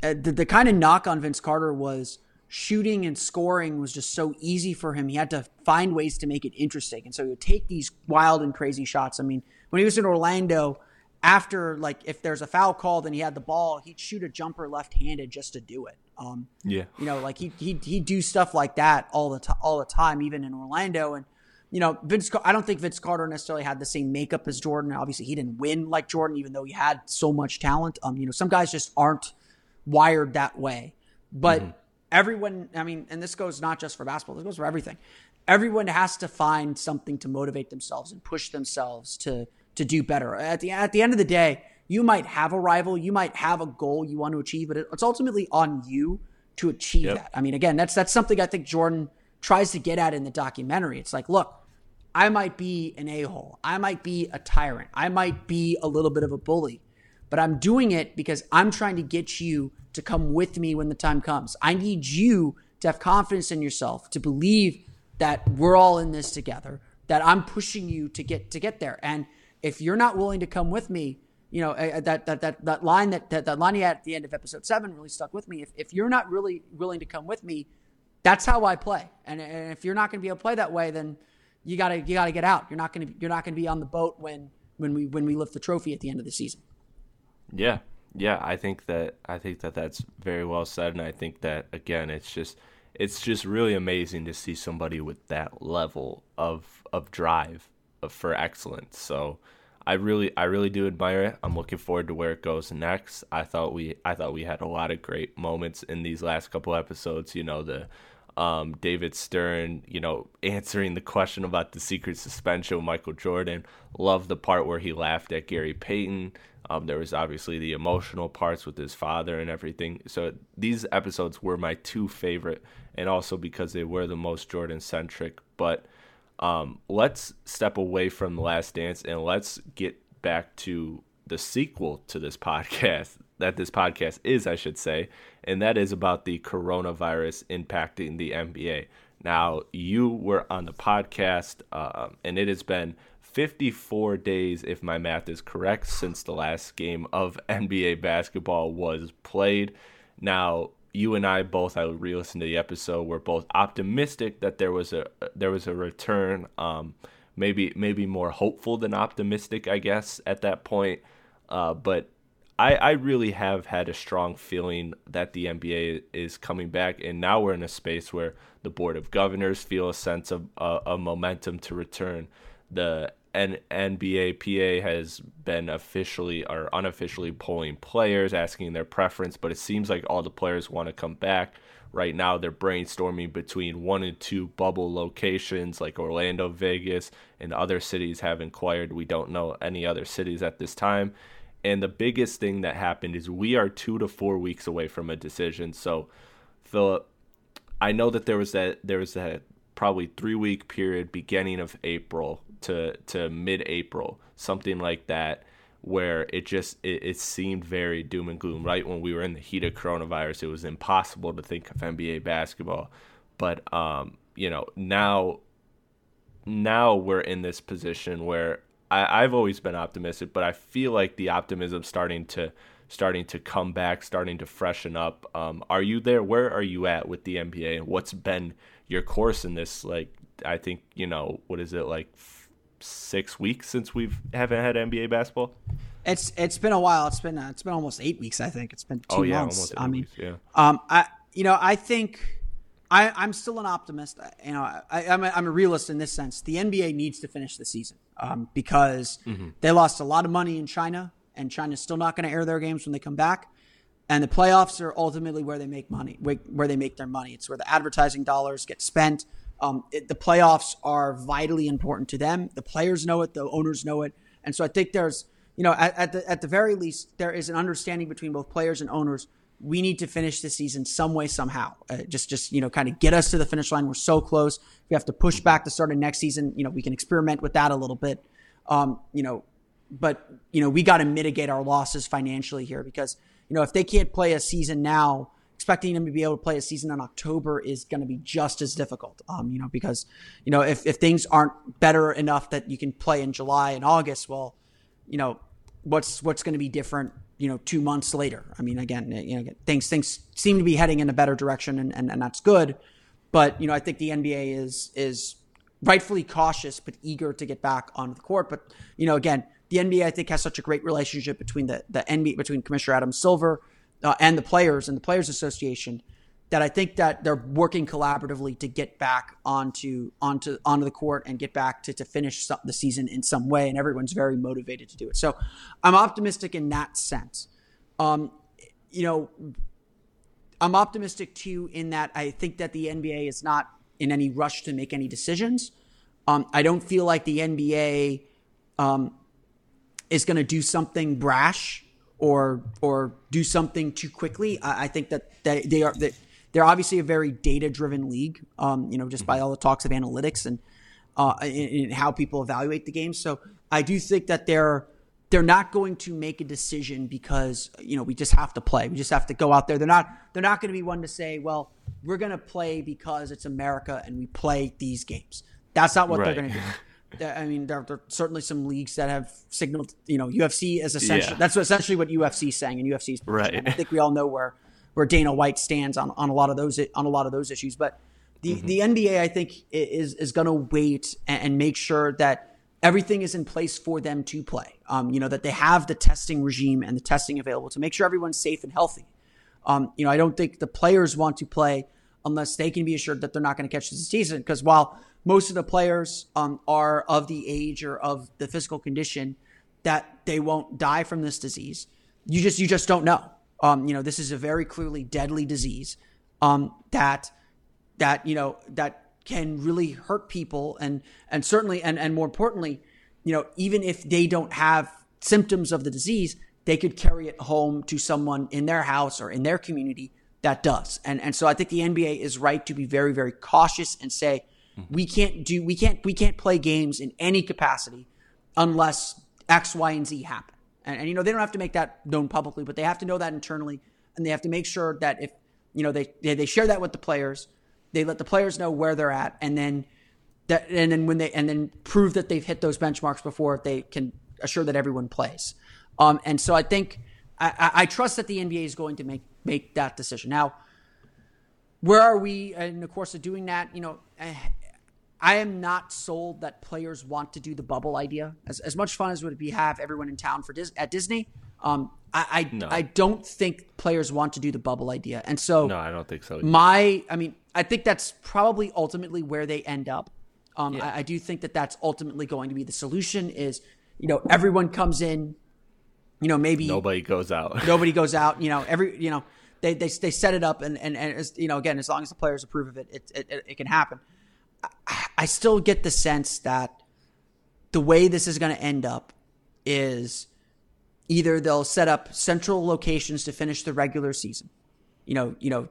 Uh, the, the kind of knock on Vince Carter was shooting and scoring was just so easy for him. He had to find ways to make it interesting, and so he would take these wild and crazy shots. I mean, when he was in Orlando, after like if there's a foul called and he had the ball, he'd shoot a jumper left-handed just to do it. Um, yeah, you know, like he he he do stuff like that all the time, all the time, even in Orlando. And you know, Vince, I don't think Vince Carter necessarily had the same makeup as Jordan. Obviously, he didn't win like Jordan, even though he had so much talent. Um, you know, some guys just aren't wired that way. But mm-hmm. everyone, I mean, and this goes not just for basketball, this goes for everything. Everyone has to find something to motivate themselves and push themselves to to do better. At the at the end of the day, you might have a rival, you might have a goal you want to achieve, but it's ultimately on you to achieve yep. that. I mean, again, that's that's something I think Jordan tries to get at in the documentary. It's like, look, I might be an a-hole. I might be a tyrant. I might be a little bit of a bully, but I'm doing it because I'm trying to get you to come with me when the time comes. I need you to have confidence in yourself, to believe that we're all in this together, that I'm pushing you to get to get there. And if you're not willing to come with me, you know that that that that line that that, that line he had at the end of episode seven really stuck with me. If if you're not really willing to come with me, that's how I play. And, and if you're not going to be able to play that way, then you gotta you gotta get out. You're not gonna you're not gonna be on the boat when when we when we lift the trophy at the end of the season. Yeah, yeah. I think that I think that that's very well said, and I think that again, it's just it's just really amazing to see somebody with that level of of drive uh, for excellence. So I really I really do admire it. I'm looking forward to where it goes next. I thought we I thought we had a lot of great moments in these last couple episodes. You know the um, David Stern, you know, answering the question about the secret suspension Michael Jordan. Love the part where he laughed at Gary Payton. Um, there was obviously the emotional parts with his father and everything. So these episodes were my two favorite, and also because they were the most Jordan centric. But um, let's step away from The Last Dance and let's get back to the sequel to this podcast that this podcast is, I should say, and that is about the coronavirus impacting the NBA. Now, you were on the podcast, uh, and it has been 54 days, if my math is correct, since the last game of NBA basketball was played. Now, you and I both, I re-listened to the episode. We're both optimistic that there was a there was a return. Um, maybe maybe more hopeful than optimistic, I guess, at that point. Uh, but I, I really have had a strong feeling that the NBA is coming back, and now we're in a space where the board of governors feel a sense of uh, a momentum to return. The N- NBA PA has been officially or unofficially polling players, asking their preference, but it seems like all the players want to come back. Right now, they're brainstorming between one and two bubble locations like Orlando, Vegas, and other cities have inquired. We don't know any other cities at this time and the biggest thing that happened is we are two to four weeks away from a decision. So, Philip, I know that there was that there was that probably three week period beginning of April to to mid April, something like that, where it just it, it seemed very doom and gloom. Right when we were in the heat of coronavirus, it was impossible to think of NBA basketball. But um, you know now now we're in this position where I, I've always been optimistic, but I feel like the optimism starting to starting to come back, starting to freshen up. Um, are you there? Where are you at with the NBA? What's been your course in this? Like, I think you know what is it like six weeks since we've haven't had NBA basketball. It's it's been a while. It's been uh, it's been almost eight weeks. I think it's been two oh, yeah, months. I mean, weeks, yeah. Um, I you know I think I, I'm still an optimist. You know, I, am a, I'm a realist in this sense. The NBA needs to finish the season um, because mm-hmm. they lost a lot of money in China, and China's still not going to air their games when they come back. And the playoffs are ultimately where they make money, where they make their money. It's where the advertising dollars get spent. Um, it, the playoffs are vitally important to them. The players know it, the owners know it, and so I think there's, you know, at, at the at the very least, there is an understanding between both players and owners we need to finish the season some way somehow. Uh, just just you know kind of get us to the finish line. We're so close. We have to push back the start of next season. You know we can experiment with that a little bit. Um, you know, but you know we got to mitigate our losses financially here because you know if they can't play a season now, expecting him to be able to play a season in October is going to be just as difficult. Um, you know because you know if if things aren't better enough that you can play in July and August, well, you know what's what's going to be different you know, two months later. I mean, again, you know, things things seem to be heading in a better direction, and, and, and that's good. But you know, I think the NBA is is rightfully cautious but eager to get back onto the court. But you know, again, the NBA I think has such a great relationship between the the NBA between Commissioner Adam Silver uh, and the players and the Players Association that I think that they're working collaboratively to get back onto onto onto the court and get back to to finish some, the season in some way, and everyone's very motivated to do it. So I'm optimistic in that sense. Um, you know, I'm optimistic too in that I think that the NBA is not in any rush to make any decisions. Um, I don't feel like the NBA um, is going to do something brash or or do something too quickly. I, I think that they, they are that they're obviously a very data driven league, um, you know, just by all the talks of analytics and, uh, and, how people evaluate the game. So I do think that they're they're not going to make a decision because you know we just have to play. We just have to go out there. They're not they're not going to be one to say, well, we're going to play because it's America and we play these games. That's not what right. they're going to do. I mean, there, there, are certainly some leagues that have signaled, you know, UFC is essentially yeah. that's essentially what UFC is saying, and UFC is right. I think we all know where where Dana White stands on, on a lot of those on a lot of those issues. But the, mm-hmm. the NBA, I think, is is going to wait and, and, make sure that everything is in place for them to play. Um, you know that they have the testing regime and the testing available to make sure everyone's safe and healthy. Um, you know, I don't think the players want to play unless they can be assured that they're not going to catch the season. Because while most of the players um, are of the age or of the physical condition that they won't die from this disease, you just you just don't know. Um, you know, this is a very clearly deadly disease um, that that you know that can really hurt people, and and certainly, and and more importantly, you know, even if they don't have symptoms of the disease, they could carry it home to someone in their house or in their community that does. And and so I think the NBA is right to be very very cautious and say mm-hmm. we can't do we can't we can't play games in any capacity unless X, Y, and Z happen. And, and you know they don't have to make that known publicly, but they have to know that internally, and they have to make sure that if you know they they, they share that with the players, they let the players know where they're at, and then that and then when they and then prove that they've hit those benchmarks before they can assure that everyone plays. Um, and so I think I, I, trust that the NBA is going to make make that decision. Now, where are we in the course of doing that? You know, I am not sold that players want to do the bubble idea. As, as much fun as would be have everyone in town for Dis- at Disney, um, I I, no. I, don't think players want to do the bubble idea. And so, no, I don't think so. Either. My, I mean, I think that's probably ultimately where they end up. Um, yeah. I, I do think that that's ultimately going to be the solution. Is you know everyone comes in, you know maybe nobody goes out, nobody goes out. You know every you know they they, they set it up and and, and as, you know again as long as the players approve of it, it it, it can happen. I, I still get the sense that the way this is going to end up is either they'll set up central locations to finish the regular season. You know, you know,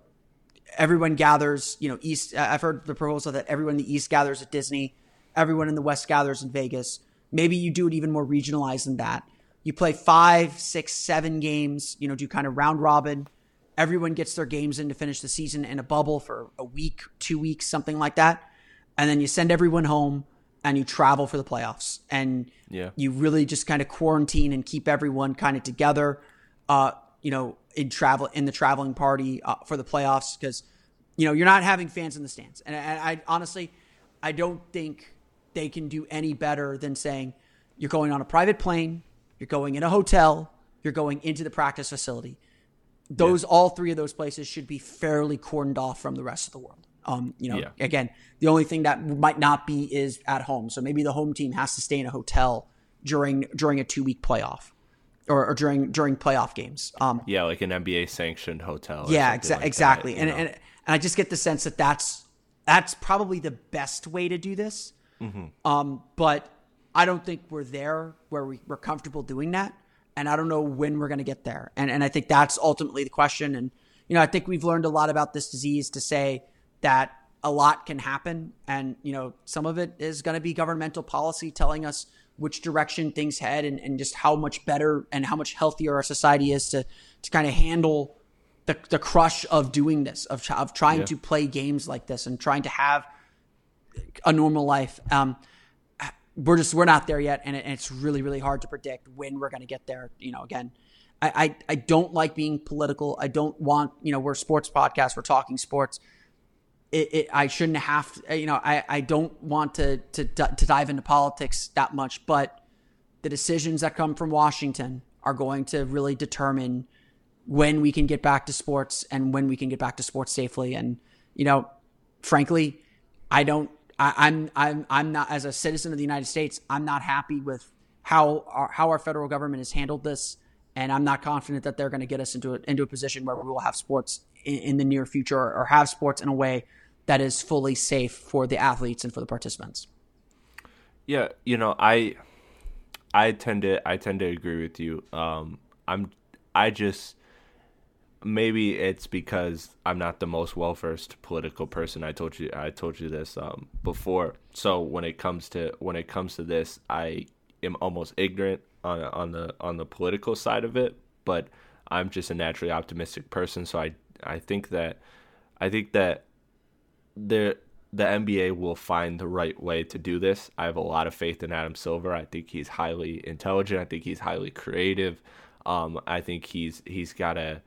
everyone gathers, you know, East. Uh, I've heard the proposal that everyone in the East gathers at Disney, everyone in the West gathers in Vegas. Maybe you do it even more regionalized than that. You play five, six, seven games, you know, do kind of round robin. Everyone gets their games in to finish the season in a bubble for a week, two weeks, something like that. And then you send everyone home and you travel for the playoffs. And yeah. you really just kind of quarantine and keep everyone kind of together. Uh, you know, in travel in the traveling party uh, for the playoffs because you know you're not having fans in the stands, and I, I honestly I don't think they can do any better than saying you're going on a private plane, you're going in a hotel, you're going into the practice facility. Those yeah. all three of those places should be fairly cordoned off from the rest of the world. Um, you know, yeah. again, the only thing that might not be is at home. So maybe the home team has to stay in a hotel during during a two week playoff or, or during during playoff games. Um, yeah, like an NBA sanctioned hotel. Yeah, exa- like exactly. That, and, and and I just get the sense that that's that's probably the best way to do this. Mm-hmm. Um, but I don't think we're there where we, we're comfortable doing that, and I don't know when we're going to get there. And and I think that's ultimately the question. And you know, I think we've learned a lot about this disease to say that a lot can happen, and you know, some of it is going to be governmental policy telling us which direction things head and, and just how much better and how much healthier our society is to to kind of handle the, the crush of doing this of, of trying yeah. to play games like this and trying to have a normal life. Um, we're just we're not there yet and, it, and it's really really hard to predict when we're going to get there you know again. I, I, I don't like being political. I don't want you know we're a sports podcast we're talking sports it, it, I shouldn't have you know, I, I don't want to, to, to dive into politics that much, but the decisions that come from Washington are going to really determine when we can get back to sports and when we can get back to sports safely. And, you know, frankly, I don't, I, I'm, I'm, I'm not, as a citizen of the United States, I'm not happy with how our, how our federal government has handled this. And I'm not confident that they're going to get us into a, into a position where we will have sports in, the near future or have sports in a way that is fully safe for the athletes and for the participants. Yeah, you know, I I tend to I tend to agree with you. Um I'm I just maybe it's because I'm not the most well versed political person. I told you I told you this um before. So when it comes to when it comes to this, I am almost ignorant on on the on the political side of it, but I'm just a naturally optimistic person, so I I think that I think that the the NBA will find the right way to do this. I have a lot of faith in Adam Silver. I think he's highly intelligent. I think he's highly creative. Um, I think he's he's got a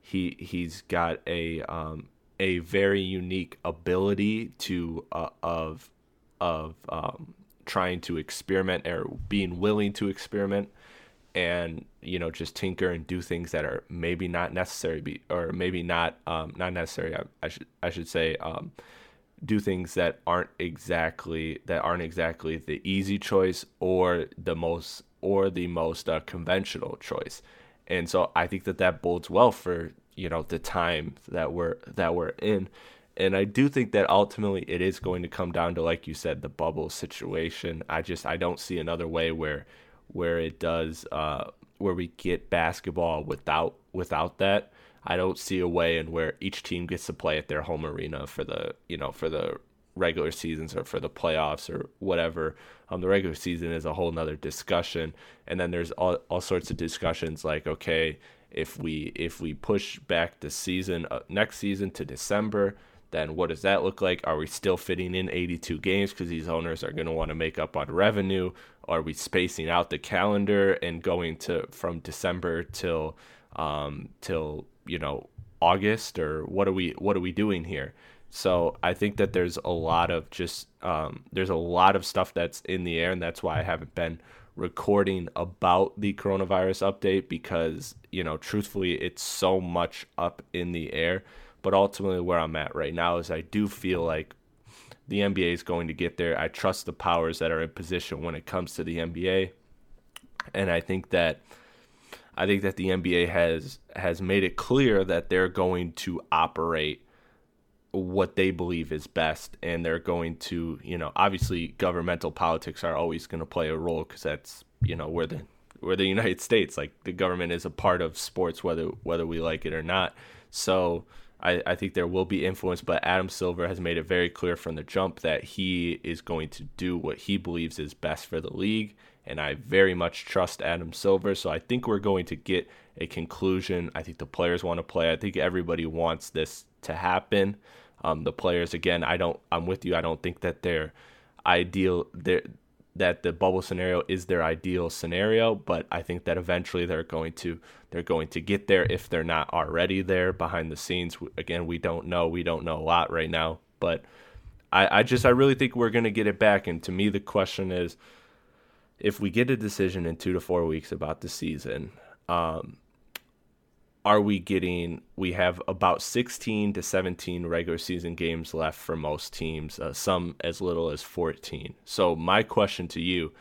he he's got a um, a very unique ability to uh, of of um, trying to experiment or being willing to experiment and you know just tinker and do things that are maybe not necessary be, or maybe not um, not necessary I, I, should I should say um, do things that aren't exactly that aren't exactly the easy choice or the most or the most uh, conventional choice. And so I think that that bodes well for you know the time that we're that we're in. And I do think that ultimately it is going to come down to like you said the bubble situation. I just I don't see another way where where it does uh, where we get basketball without without that. I don't see a way in where each team gets to play at their home arena for the you know for the regular seasons or for the playoffs or whatever. Um, the regular season is a whole nother discussion, and then there's all, all sorts of discussions like okay, if we if we push back the season uh, next season to December, then what does that look like? Are we still fitting in 82 games because these owners are going to want to make up on revenue? Are we spacing out the calendar and going to from December till um, till you know August or what are we what are we doing here? So I think that there's a lot of just um, there's a lot of stuff that's in the air, and that's why I haven't been recording about the coronavirus update because you know truthfully it's so much up in the air. But ultimately, where I'm at right now is I do feel like the NBA is going to get there. I trust the powers that are in position when it comes to the NBA, and I think that I think that the NBA has has made it clear that they're going to operate what they believe is best. And they're going to you know obviously governmental politics are always going to play a role because that's you know where the where the united states like the government is a part of sports whether whether we like it or not. So I, I think there will be influence but adam silver has made it very clear from the jump that he is going to do what he believes is best for the league and i very much trust adam silver so i think we're going to get a conclusion i think the players want to play i think everybody wants this to happen um, the players again, I don't. I'm with you. I don't think that they're ideal. They're, that the bubble scenario is their ideal scenario, but I think that eventually they're going to they're going to get there if they're not already there behind the scenes. Again, we don't know. We don't know a lot right now, but I, I just I really think we're going to get it back. And to me, the question is, if we get a decision in two to four weeks about the season, um, are we getting we have about 16 to 17 regular season games left for most teams uh, some as little as 14 so my question to you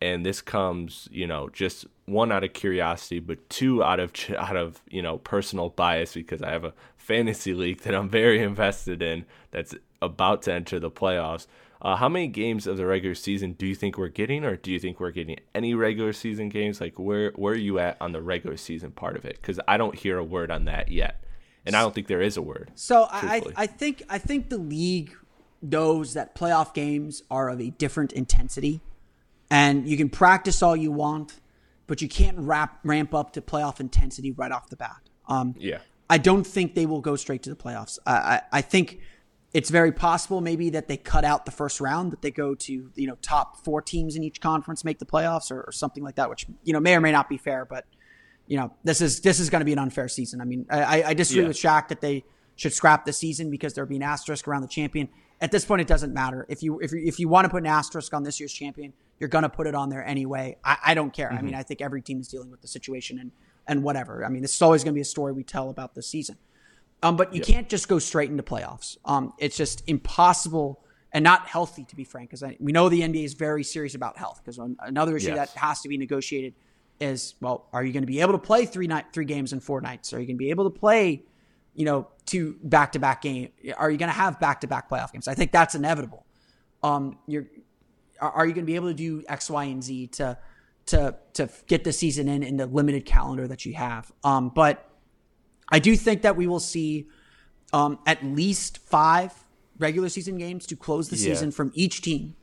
and this comes you know just one out of curiosity but two out of out of you know personal bias because i have a fantasy league that i'm very invested in that's about to enter the playoffs uh, how many games of the regular season do you think we're getting, or do you think we're getting any regular season games? Like, where where are you at on the regular season part of it? Because I don't hear a word on that yet, and I don't think there is a word. So I I think I think the league knows that playoff games are of a different intensity, and you can practice all you want, but you can't wrap ramp up to playoff intensity right off the bat. Um, yeah, I don't think they will go straight to the playoffs. I, I, I think it's very possible maybe that they cut out the first round, that they go to you know top four teams in each conference make the playoffs or, or something like that, which you know may or may not be fair. But you know this is this is going to be an unfair season. I mean, I, I disagree yeah. with Shaq that they should scrap the season because there'd be an asterisk around the champion. At this point, it doesn't matter if you if you, if you want to put an asterisk on this year's champion, you're going to put it on there anyway. I, I don't care. Mm-hmm. I mean, I think every team is dealing with the situation and and whatever. I mean, this is always going to be a story we tell about this season. Um, but you yep. can't just go straight into playoffs. Um, it's just impossible and not healthy, to be frank, because we know the NBA is very serious about health. Because another issue yes. that has to be negotiated is, well, are you going to be able to play three night, three games in four nights? Are you going to be able to play, you know, two back to back game? Are you going to have back to back playoff games? I think that's inevitable. Um, you're, are you going to be able to do X, Y, and Z to to to get the season in in the limited calendar that you have? Um, but I do think that we will see um, at least five regular season games to close the yeah. season from each team,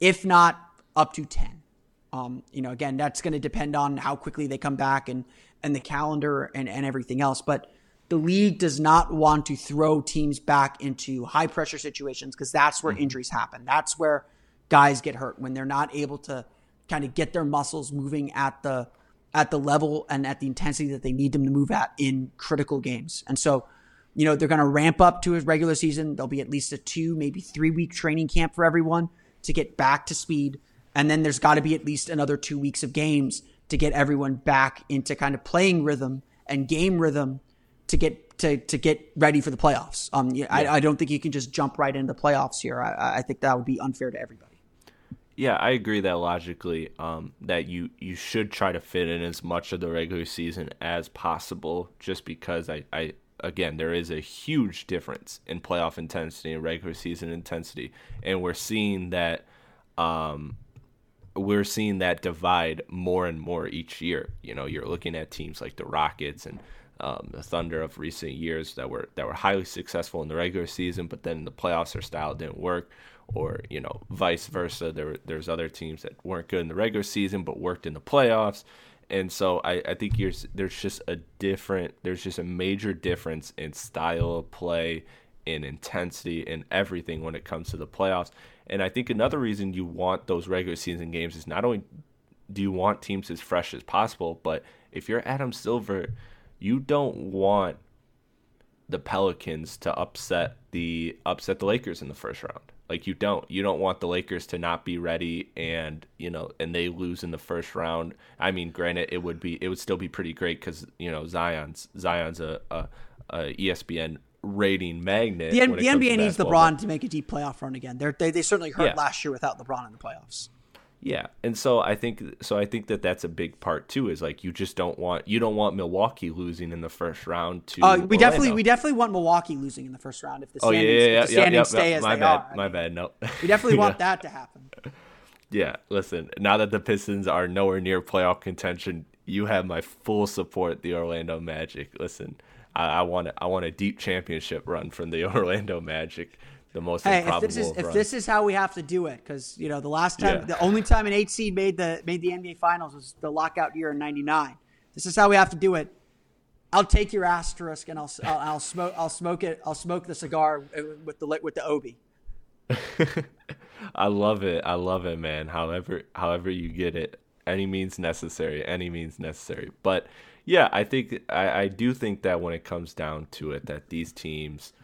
if not up to 10. Um, you know, again, that's going to depend on how quickly they come back and, and the calendar and, and everything else. But the league does not want to throw teams back into high pressure situations because that's where mm-hmm. injuries happen. That's where guys get hurt when they're not able to kind of get their muscles moving at the at the level and at the intensity that they need them to move at in critical games. And so, you know, they're going to ramp up to a regular season. There'll be at least a two, maybe three week training camp for everyone to get back to speed. And then there's got to be at least another two weeks of games to get everyone back into kind of playing rhythm and game rhythm to get to to get ready for the playoffs. Um, yeah. I, I, don't think you can just jump right into the playoffs here. I, I think that would be unfair to everybody. Yeah, I agree that logically, um, that you you should try to fit in as much of the regular season as possible, just because I, I again there is a huge difference in playoff intensity and regular season intensity, and we're seeing that um, we're seeing that divide more and more each year. You know, you're looking at teams like the Rockets and um, the Thunder of recent years that were that were highly successful in the regular season, but then the playoffs their style didn't work, or you know vice versa. There there's other teams that weren't good in the regular season but worked in the playoffs, and so I, I think there's just a different there's just a major difference in style of play, in intensity, in everything when it comes to the playoffs. And I think another reason you want those regular season games is not only do you want teams as fresh as possible, but if you're Adam Silver you don't want the Pelicans to upset the upset the Lakers in the first round. Like you don't. You don't want the Lakers to not be ready and, you know, and they lose in the first round. I mean, granted it would be it would still be pretty great cuz, you know, Zion's Zion's a, a, a ESPN rating magnet. The, the NBA needs LeBron to make a deep playoff run again. They're, they they certainly hurt yeah. last year without LeBron in the playoffs. Yeah, and so I think so. I think that that's a big part too. Is like you just don't want you don't want Milwaukee losing in the first round. To uh, we Orlando. definitely we definitely want Milwaukee losing in the first round if the standings, oh, yeah, yeah, yeah, the standings stay as my they bad, are. My bad. No, we definitely want that to happen. Yeah, listen. Now that the Pistons are nowhere near playoff contention, you have my full support. The Orlando Magic. Listen, I, I want I want a deep championship run from the Orlando Magic the most hey, improbable. If this is if this is how we have to do it, because you know the last time, yeah. the only time an eight seed made the made the NBA Finals was the lockout year in '99. This is how we have to do it. I'll take your asterisk and I'll, I'll, I'll smoke I'll smoke it I'll smoke the cigar with the with the obi. I love it. I love it, man. However, however you get it, any means necessary. Any means necessary. But yeah, I think I, I do think that when it comes down to it, that these teams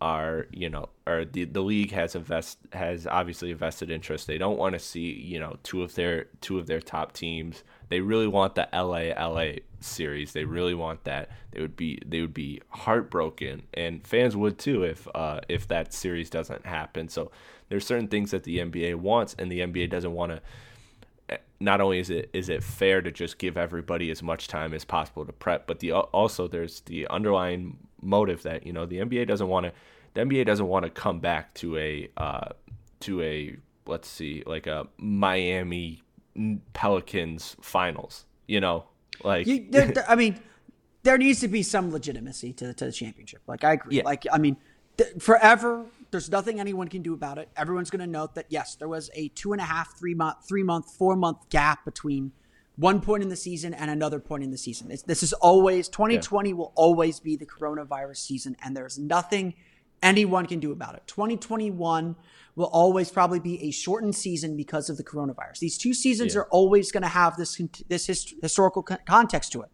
are you know or the the league has a vest has obviously a vested interest. They don't want to see you know two of their two of their top teams. They really want the LA LA series. They really want that. They would be they would be heartbroken, and fans would too if uh, if that series doesn't happen. So there's certain things that the NBA wants, and the NBA doesn't want to eh, not only is it is it fair to just give everybody as much time as possible to prep, but the also there's the underlying motive that you know the NBA doesn't want to the NBA doesn't want to come back to a uh, to a let's see like a Miami Pelicans finals. You know, like you, there, there, I mean, there needs to be some legitimacy to, to the championship. Like I agree. Yeah. Like I mean, th- forever. There's nothing anyone can do about it. Everyone's going to note that yes, there was a two and a half, three month, three month, four month gap between one point in the season and another point in the season. It's, this is always 2020 yeah. will always be the coronavirus season, and there's nothing anyone can do about it. 2021 will always probably be a shortened season because of the coronavirus. These two seasons yeah. are always going to have this this hist- historical context to it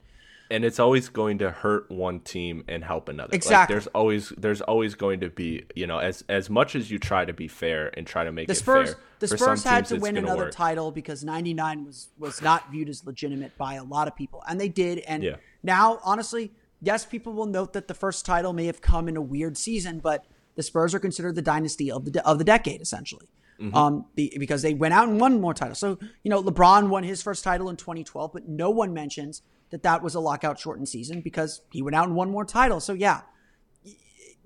and it's always going to hurt one team and help another. Exactly. Like there's always there's always going to be you know as as much as you try to be fair and try to make the Spurs, it fair. The Spurs had to win another work. title because '99 was was not viewed as legitimate by a lot of people, and they did. And yeah. now, honestly, yes, people will note that the first title may have come in a weird season, but the Spurs are considered the dynasty of the de- of the decade essentially. Mm-hmm. Um, be, because they went out and won more titles. So you know, LeBron won his first title in 2012, but no one mentions that that was a lockout shortened season because he went out and won more titles. So yeah,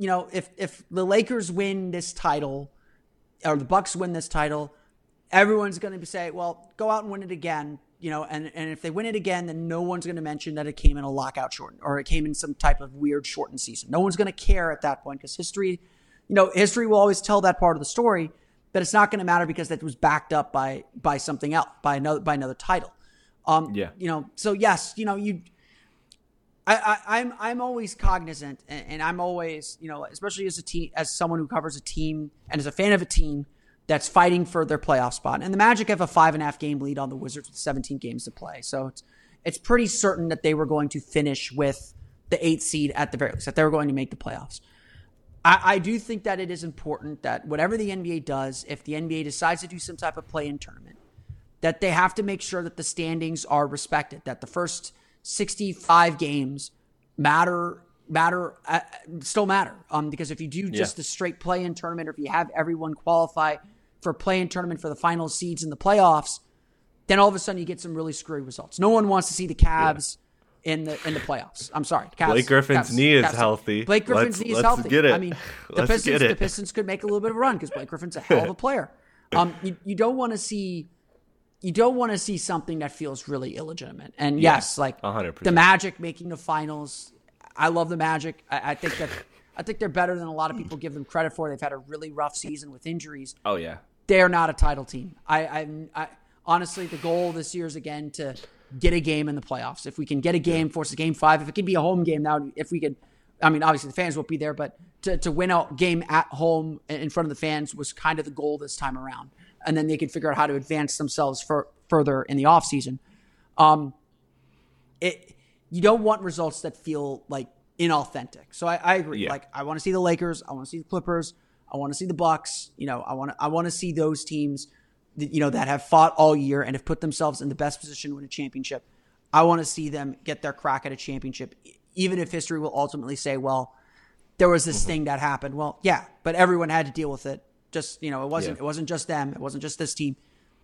you know, if if the Lakers win this title or the Bucks win this title, everyone's going to say, "Well, go out and win it again." You know, and and if they win it again, then no one's going to mention that it came in a lockout shortened or it came in some type of weird shortened season. No one's going to care at that point because history, you know, history will always tell that part of the story, but it's not going to matter because that was backed up by by something else, by another by another title. Um, yeah. You know, so yes, you know, you. I, I, am I'm, I'm always cognizant, and, and, I'm always, you know, especially as a team, as someone who covers a team and as a fan of a team that's fighting for their playoff spot. And the Magic have a five and a half game lead on the Wizards with 17 games to play, so it's it's pretty certain that they were going to finish with the eighth seed at the very least, that they were going to make the playoffs. I, I do think that it is important that whatever the NBA does, if the NBA decides to do some type of play in tournament, that they have to make sure that the standings are respected, that the first 65 games matter matter uh, still matter. Um, because if you do just yeah. the straight play in tournament or if you have everyone qualify for play in tournament for the final seeds in the playoffs then all of a sudden you get some really screwy results. No one wants to see the Cavs yeah. in the in the playoffs. I'm sorry Cavs, Blake Griffin's Cavs, knee is Cavs, healthy. Blake Griffin's let's, knee is healthy. get it. I mean the Pistons the Pistons could make a little bit of a run because Blake Griffin's a hell of a player. Um you, you don't want to see you don't want to see something that feels really illegitimate. And yeah, yes, like 100%. the Magic making the finals. I love the Magic. I, I think that I think they're better than a lot of people give them credit for. They've had a really rough season with injuries. Oh yeah, they're not a title team. I, I, I honestly, the goal this year is again to get a game in the playoffs. If we can get a game, force a game five. If it could be a home game, now if we could, I mean, obviously the fans won't be there, but to, to win a game at home in front of the fans was kind of the goal this time around. And then they can figure out how to advance themselves for, further in the offseason. Um, it you don't want results that feel like inauthentic. So I, I agree. Yeah. Like I want to see the Lakers, I want to see the Clippers, I want to see the Bucks. You know, I want to I want to see those teams, that, you know, that have fought all year and have put themselves in the best position to win a championship. I want to see them get their crack at a championship, even if history will ultimately say, well, there was this mm-hmm. thing that happened. Well, yeah, but everyone had to deal with it. Just you know, it wasn't yeah. it wasn't just them. It wasn't just this team.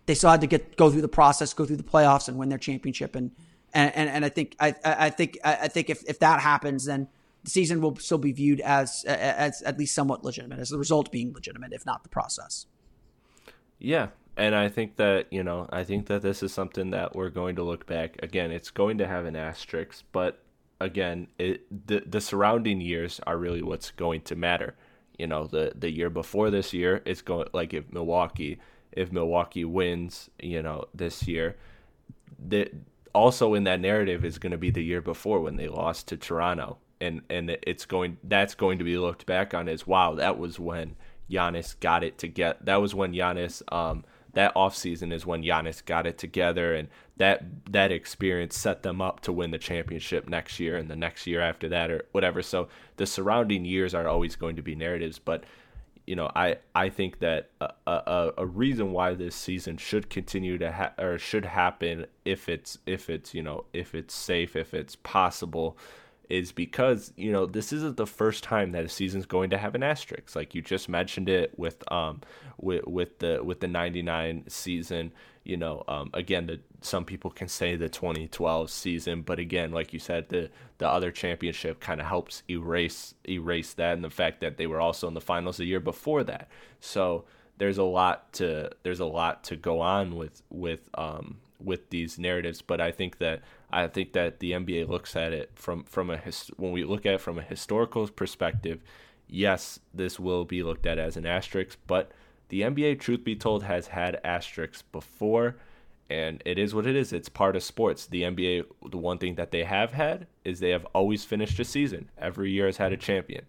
They still had to get go through the process, go through the playoffs, and win their championship. And and and, and I think I I think I think if if that happens, then the season will still be viewed as as at least somewhat legitimate, as the result being legitimate, if not the process. Yeah, and I think that you know I think that this is something that we're going to look back again. It's going to have an asterisk, but again, it, the the surrounding years are really what's going to matter. You know, the the year before this year, it's going like if Milwaukee if Milwaukee wins, you know, this year, the also in that narrative is going to be the year before when they lost to Toronto, and and it's going that's going to be looked back on as wow, that was when Giannis got it to get that was when Giannis um that offseason is when Giannis got it together and that that experience set them up to win the championship next year and the next year after that or whatever. So the surrounding years are always going to be narratives, but you know, I I think that a, a, a reason why this season should continue to ha- or should happen if it's if it's you know if it's safe if it's possible is because you know this isn't the first time that a season's going to have an asterisk. Like you just mentioned it with um with with the with the 99 season you know um again the some people can say the 2012 season but again like you said the the other championship kind of helps erase erase that and the fact that they were also in the finals the year before that. So there's a lot to there's a lot to go on with with um with these narratives but i think that i think that the nba looks at it from from a his, when we look at it from a historical perspective yes this will be looked at as an asterisk but the nba truth be told has had asterisks before and it is what it is. It's part of sports. The NBA, the one thing that they have had is they have always finished a season. Every year has had a champion,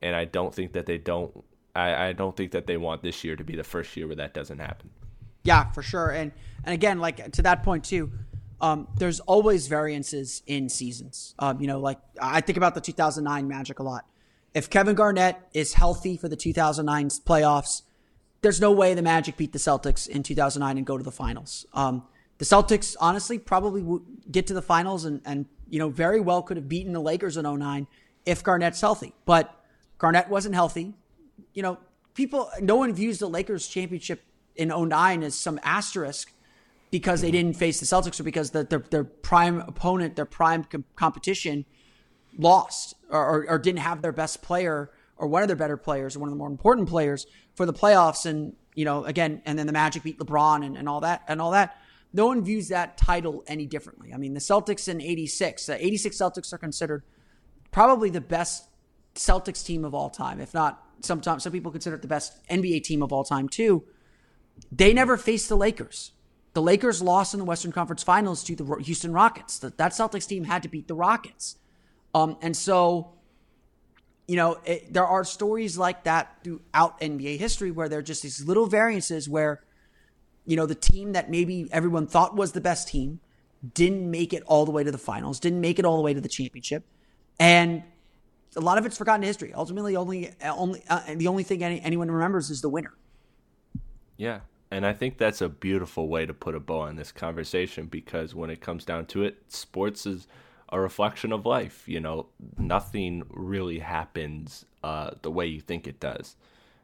and I don't think that they don't. I, I don't think that they want this year to be the first year where that doesn't happen. Yeah, for sure. And and again, like to that point too, um, there's always variances in seasons. Um, you know, like I think about the 2009 Magic a lot. If Kevin Garnett is healthy for the 2009 playoffs, there's no way the Magic beat the Celtics in 2009 and go to the finals. Um, the Celtics, honestly, probably would get to the finals and, and, you know, very well could have beaten the Lakers in 09 if Garnett's healthy. But Garnett wasn't healthy. You know, people, no one views the Lakers championship in 09 as some asterisk because they mm-hmm. didn't face the Celtics or because the, their, their prime opponent, their prime com- competition lost or, or, or didn't have their best player or one of their better players or one of the more important players for the playoffs. And, you know, again, and then the Magic beat LeBron and, and all that and all that. No one views that title any differently. I mean, the Celtics in 86, the 86 Celtics are considered probably the best Celtics team of all time. If not, sometimes some people consider it the best NBA team of all time too. They never faced the Lakers. The Lakers lost in the Western Conference Finals to the Houston Rockets. That Celtics team had to beat the Rockets. Um, and so you know, it, there are stories like that throughout NBA history where there are just these little variances where, you know, the team that maybe everyone thought was the best team didn't make it all the way to the finals, didn't make it all the way to the championship, and a lot of it's forgotten history. Ultimately, only only uh, the only thing any, anyone remembers is the winner. Yeah, and I think that's a beautiful way to put a bow on this conversation because when it comes down to it, sports is a reflection of life. You know, nothing really happens uh, the way you think it does.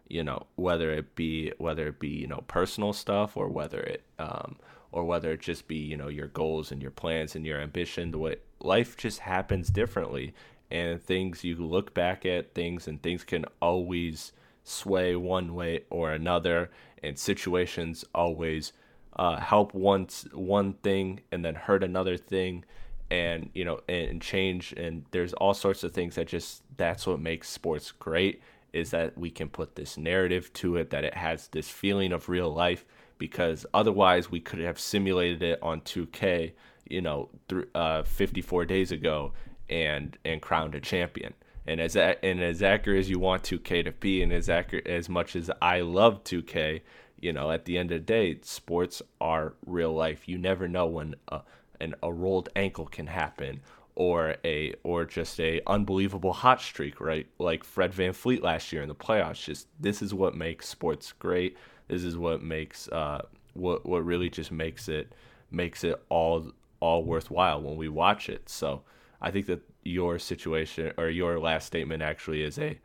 You know, whether it be whether it be you know personal stuff or whether it um, or whether it just be you know your goals and your plans and your ambition. The way life just happens differently, and things you look back at things and things can always sway one way or another, and situations always uh, help one one thing and then hurt another thing, and you know and, and change. And there's all sorts of things that just that's what makes sports great is that we can put this narrative to it that it has this feeling of real life because otherwise we could have simulated it on 2K, you know, th- uh, 54 days ago and and crowned a champion. And as and as accurate as you want 2K to be, and as accurate as much as I love 2K, you know, at the end of the day, sports are real life. You never know when a, an, a rolled ankle can happen, or a or just a unbelievable hot streak, right? Like Fred VanVleet last year in the playoffs. Just this is what makes sports great. This is what makes uh what what really just makes it makes it all all worthwhile when we watch it. So I think that your situation or your last statement actually is a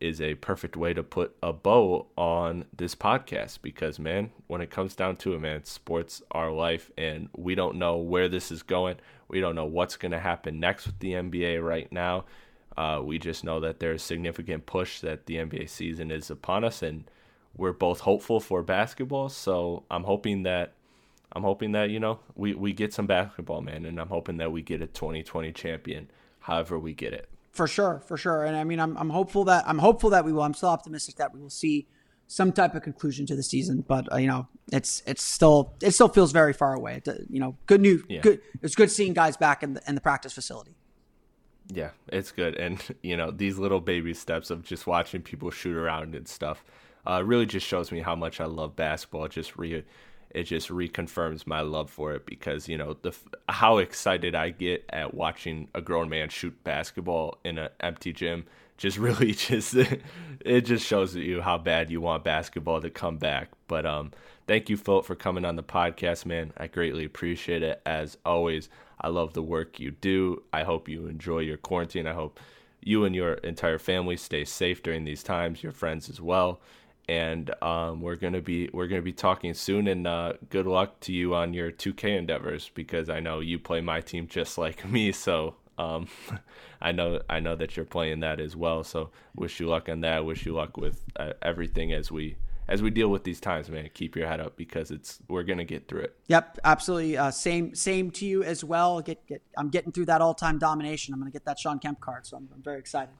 is a perfect way to put a bow on this podcast because man, when it comes down to it, man, sports are life and we don't know where this is going. We don't know what's going to happen next with the NBA right now. Uh, we just know that there's significant push that the NBA season is upon us and we're both hopeful for basketball. So I'm hoping that I'm hoping that, you know, we, we get some basketball, man, and I'm hoping that we get a 2020 champion however we get it. For sure, for sure. And I mean, I'm, I'm hopeful that I'm hopeful that we will. I'm still optimistic that we will see some type of conclusion to the season. But uh, you know, it's it's still it still feels very far away. It, you know, good news. Yeah. Good. It's good seeing guys back in the in the practice facility. Yeah, it's good, and you know these little baby steps of just watching people shoot around and stuff uh, really just shows me how much I love basketball. Just re it just reconfirms my love for it because you know the how excited I get at watching a grown man shoot basketball in an empty gym just really just it just shows you how bad you want basketball to come back. But um thank you Philip for coming on the podcast, man. I greatly appreciate it as always. I love the work you do. I hope you enjoy your quarantine. I hope you and your entire family stay safe during these times, your friends as well and um, we're gonna be we're gonna be talking soon. And uh, good luck to you on your 2K endeavors because I know you play my team just like me. So um, I know I know that you're playing that as well. So wish you luck on that. Wish you luck with uh, everything as we as we deal with these times, man. Keep your head up because it's we're gonna get through it. Yep, absolutely. Uh, same same to you as well. Get get. I'm getting through that all time domination. I'm gonna get that Shawn Kemp card, so I'm, I'm very excited.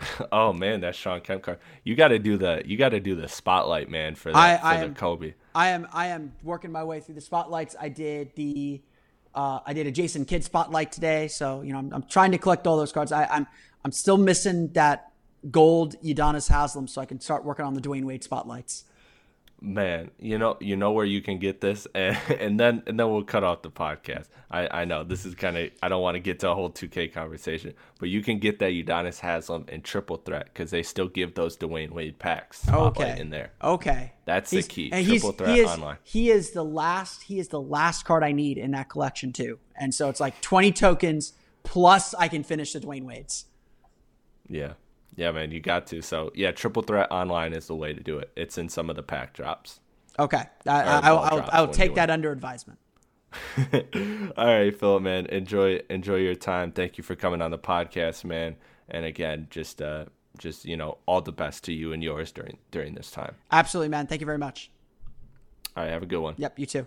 oh man, that's Shawn Kemp card. You got to do the you got to do the spotlight, man, for that I, for I the am, Kobe. I am I am working my way through the spotlights. I did the uh, I did a Jason Kidd spotlight today, so you know I'm, I'm trying to collect all those cards. I, I'm I'm still missing that gold Udonis Haslem, so I can start working on the Dwyane Wade spotlights man you know you know where you can get this and, and then and then we'll cut off the podcast. I i know this is kind of i don't want to get to a whole 2k conversation but you can get that udonis haslem and triple threat because they still give those dwyane wade packs okay. in there. Okay. That's he's, the key triple threat he is, online. he is the last he is the last card i need in that collection too and so it's like 20 tokens plus i can finish the dwyane wades. Yeah yeah, man, you got to. So yeah, triple threat online is the way to do it. It's in some of the pack drops. Okay, I, will I'll, I'll take that under advisement. All right, Philip, man, enjoy enjoy your time. Thank you for coming on the podcast, man. And again, just uh, just you know, all the best to you and yours during during this time. Absolutely, man. Thank you very much. All right, have a good one. Yep, you too.